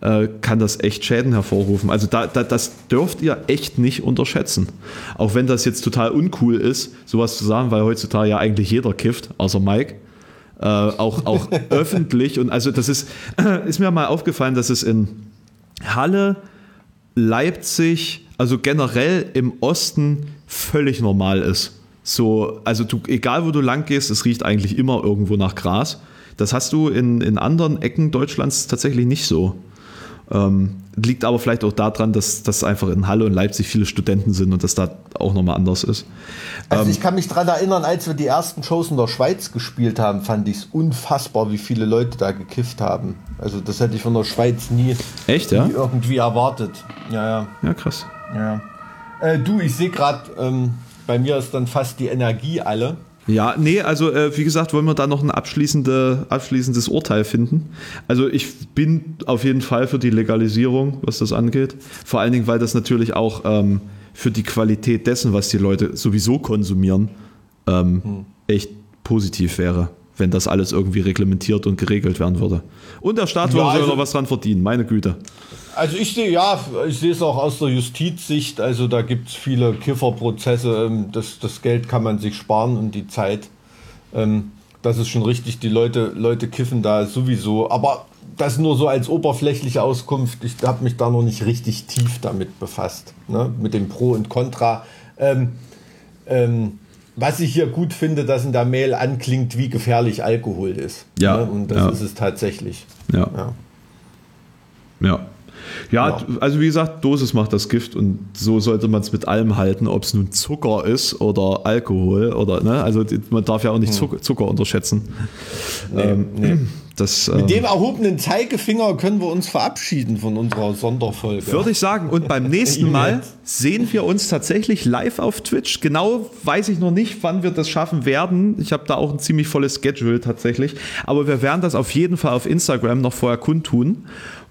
äh, kann das echt Schäden hervorrufen. Also da, da, das dürft ihr echt nicht unterschätzen. Auch wenn das jetzt total uncool ist, sowas zu sagen, weil heutzutage ja eigentlich jeder kifft, außer Mike. Äh, auch auch öffentlich. Und also das ist, ist mir mal aufgefallen, dass es in Halle, Leipzig, also generell im Osten völlig normal ist. So, also du, egal wo du lang gehst, es riecht eigentlich immer irgendwo nach Gras. Das hast du in, in anderen Ecken Deutschlands tatsächlich nicht so. Ähm, liegt aber vielleicht auch daran, dass, dass einfach in Halle und Leipzig viele Studenten sind und das da auch nochmal anders ist. Also ähm, ich kann mich daran erinnern, als wir die ersten Shows in der Schweiz gespielt haben, fand ich es unfassbar, wie viele Leute da gekifft haben. Also das hätte ich von der Schweiz nie, Echt, ja? nie irgendwie erwartet. Ja, ja. Ja, krass. Ja. Äh, du, ich sehe gerade, ähm, bei mir ist dann fast die Energie alle. Ja, nee, also äh, wie gesagt, wollen wir da noch ein abschließende, abschließendes Urteil finden. Also ich bin auf jeden Fall für die Legalisierung, was das angeht. Vor allen Dingen, weil das natürlich auch ähm, für die Qualität dessen, was die Leute sowieso konsumieren, ähm, hm. echt positiv wäre, wenn das alles irgendwie reglementiert und geregelt werden würde. Und der Staat würde ja, also, noch was dran verdienen, meine Güte. Also ich sehe, ja, ich sehe es auch aus der Justizsicht. Also da gibt es viele Kifferprozesse. Ähm, das, das Geld kann man sich sparen und die Zeit. Ähm, das ist schon richtig. Die Leute, Leute kiffen da sowieso. Aber das nur so als oberflächliche Auskunft. Ich habe mich da noch nicht richtig tief damit befasst. Ne? Mit dem Pro und Contra. Ähm, ähm, was ich hier gut finde, dass in der Mail anklingt, wie gefährlich Alkohol ist. Ja. Ne? Und das ja. ist es tatsächlich. Ja. ja. ja. Ja, ja, also wie gesagt, Dosis macht das Gift und so sollte man es mit allem halten, ob es nun Zucker ist oder Alkohol oder ne, also man darf ja auch nicht hm. Zucker, Zucker unterschätzen. Nee, ähm, nee. Das, mit ähm, dem erhobenen Zeigefinger können wir uns verabschieden von unserer Sonderfolge. Würde ich sagen. Und beim nächsten Mal sehen wir uns tatsächlich live auf Twitch. Genau weiß ich noch nicht, wann wir das schaffen werden. Ich habe da auch ein ziemlich volles Schedule tatsächlich. Aber wir werden das auf jeden Fall auf Instagram noch vorher kundtun.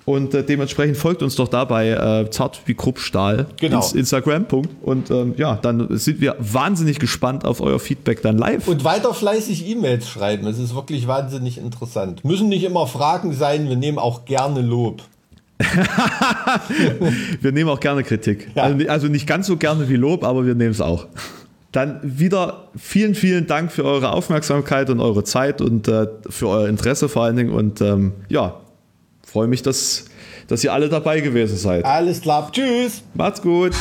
Und äh, dementsprechend folgt uns doch dabei äh, zart wie Kruppstahl genau. ins Instagram. Punkt. Und ähm, ja, dann sind wir wahnsinnig gespannt auf euer Feedback dann live. Und weiter fleißig E-Mails schreiben. Es ist wirklich wahnsinnig interessant. Müssen nicht immer Fragen sein, wir nehmen auch gerne Lob. wir nehmen auch gerne Kritik. Ja. Also, also nicht ganz so gerne wie Lob, aber wir nehmen es auch. Dann wieder vielen, vielen Dank für eure Aufmerksamkeit und eure Zeit und äh, für euer Interesse vor allen Dingen. Und ähm, ja, freue mich, dass, dass ihr alle dabei gewesen seid. Alles klar. Tschüss. Macht's gut.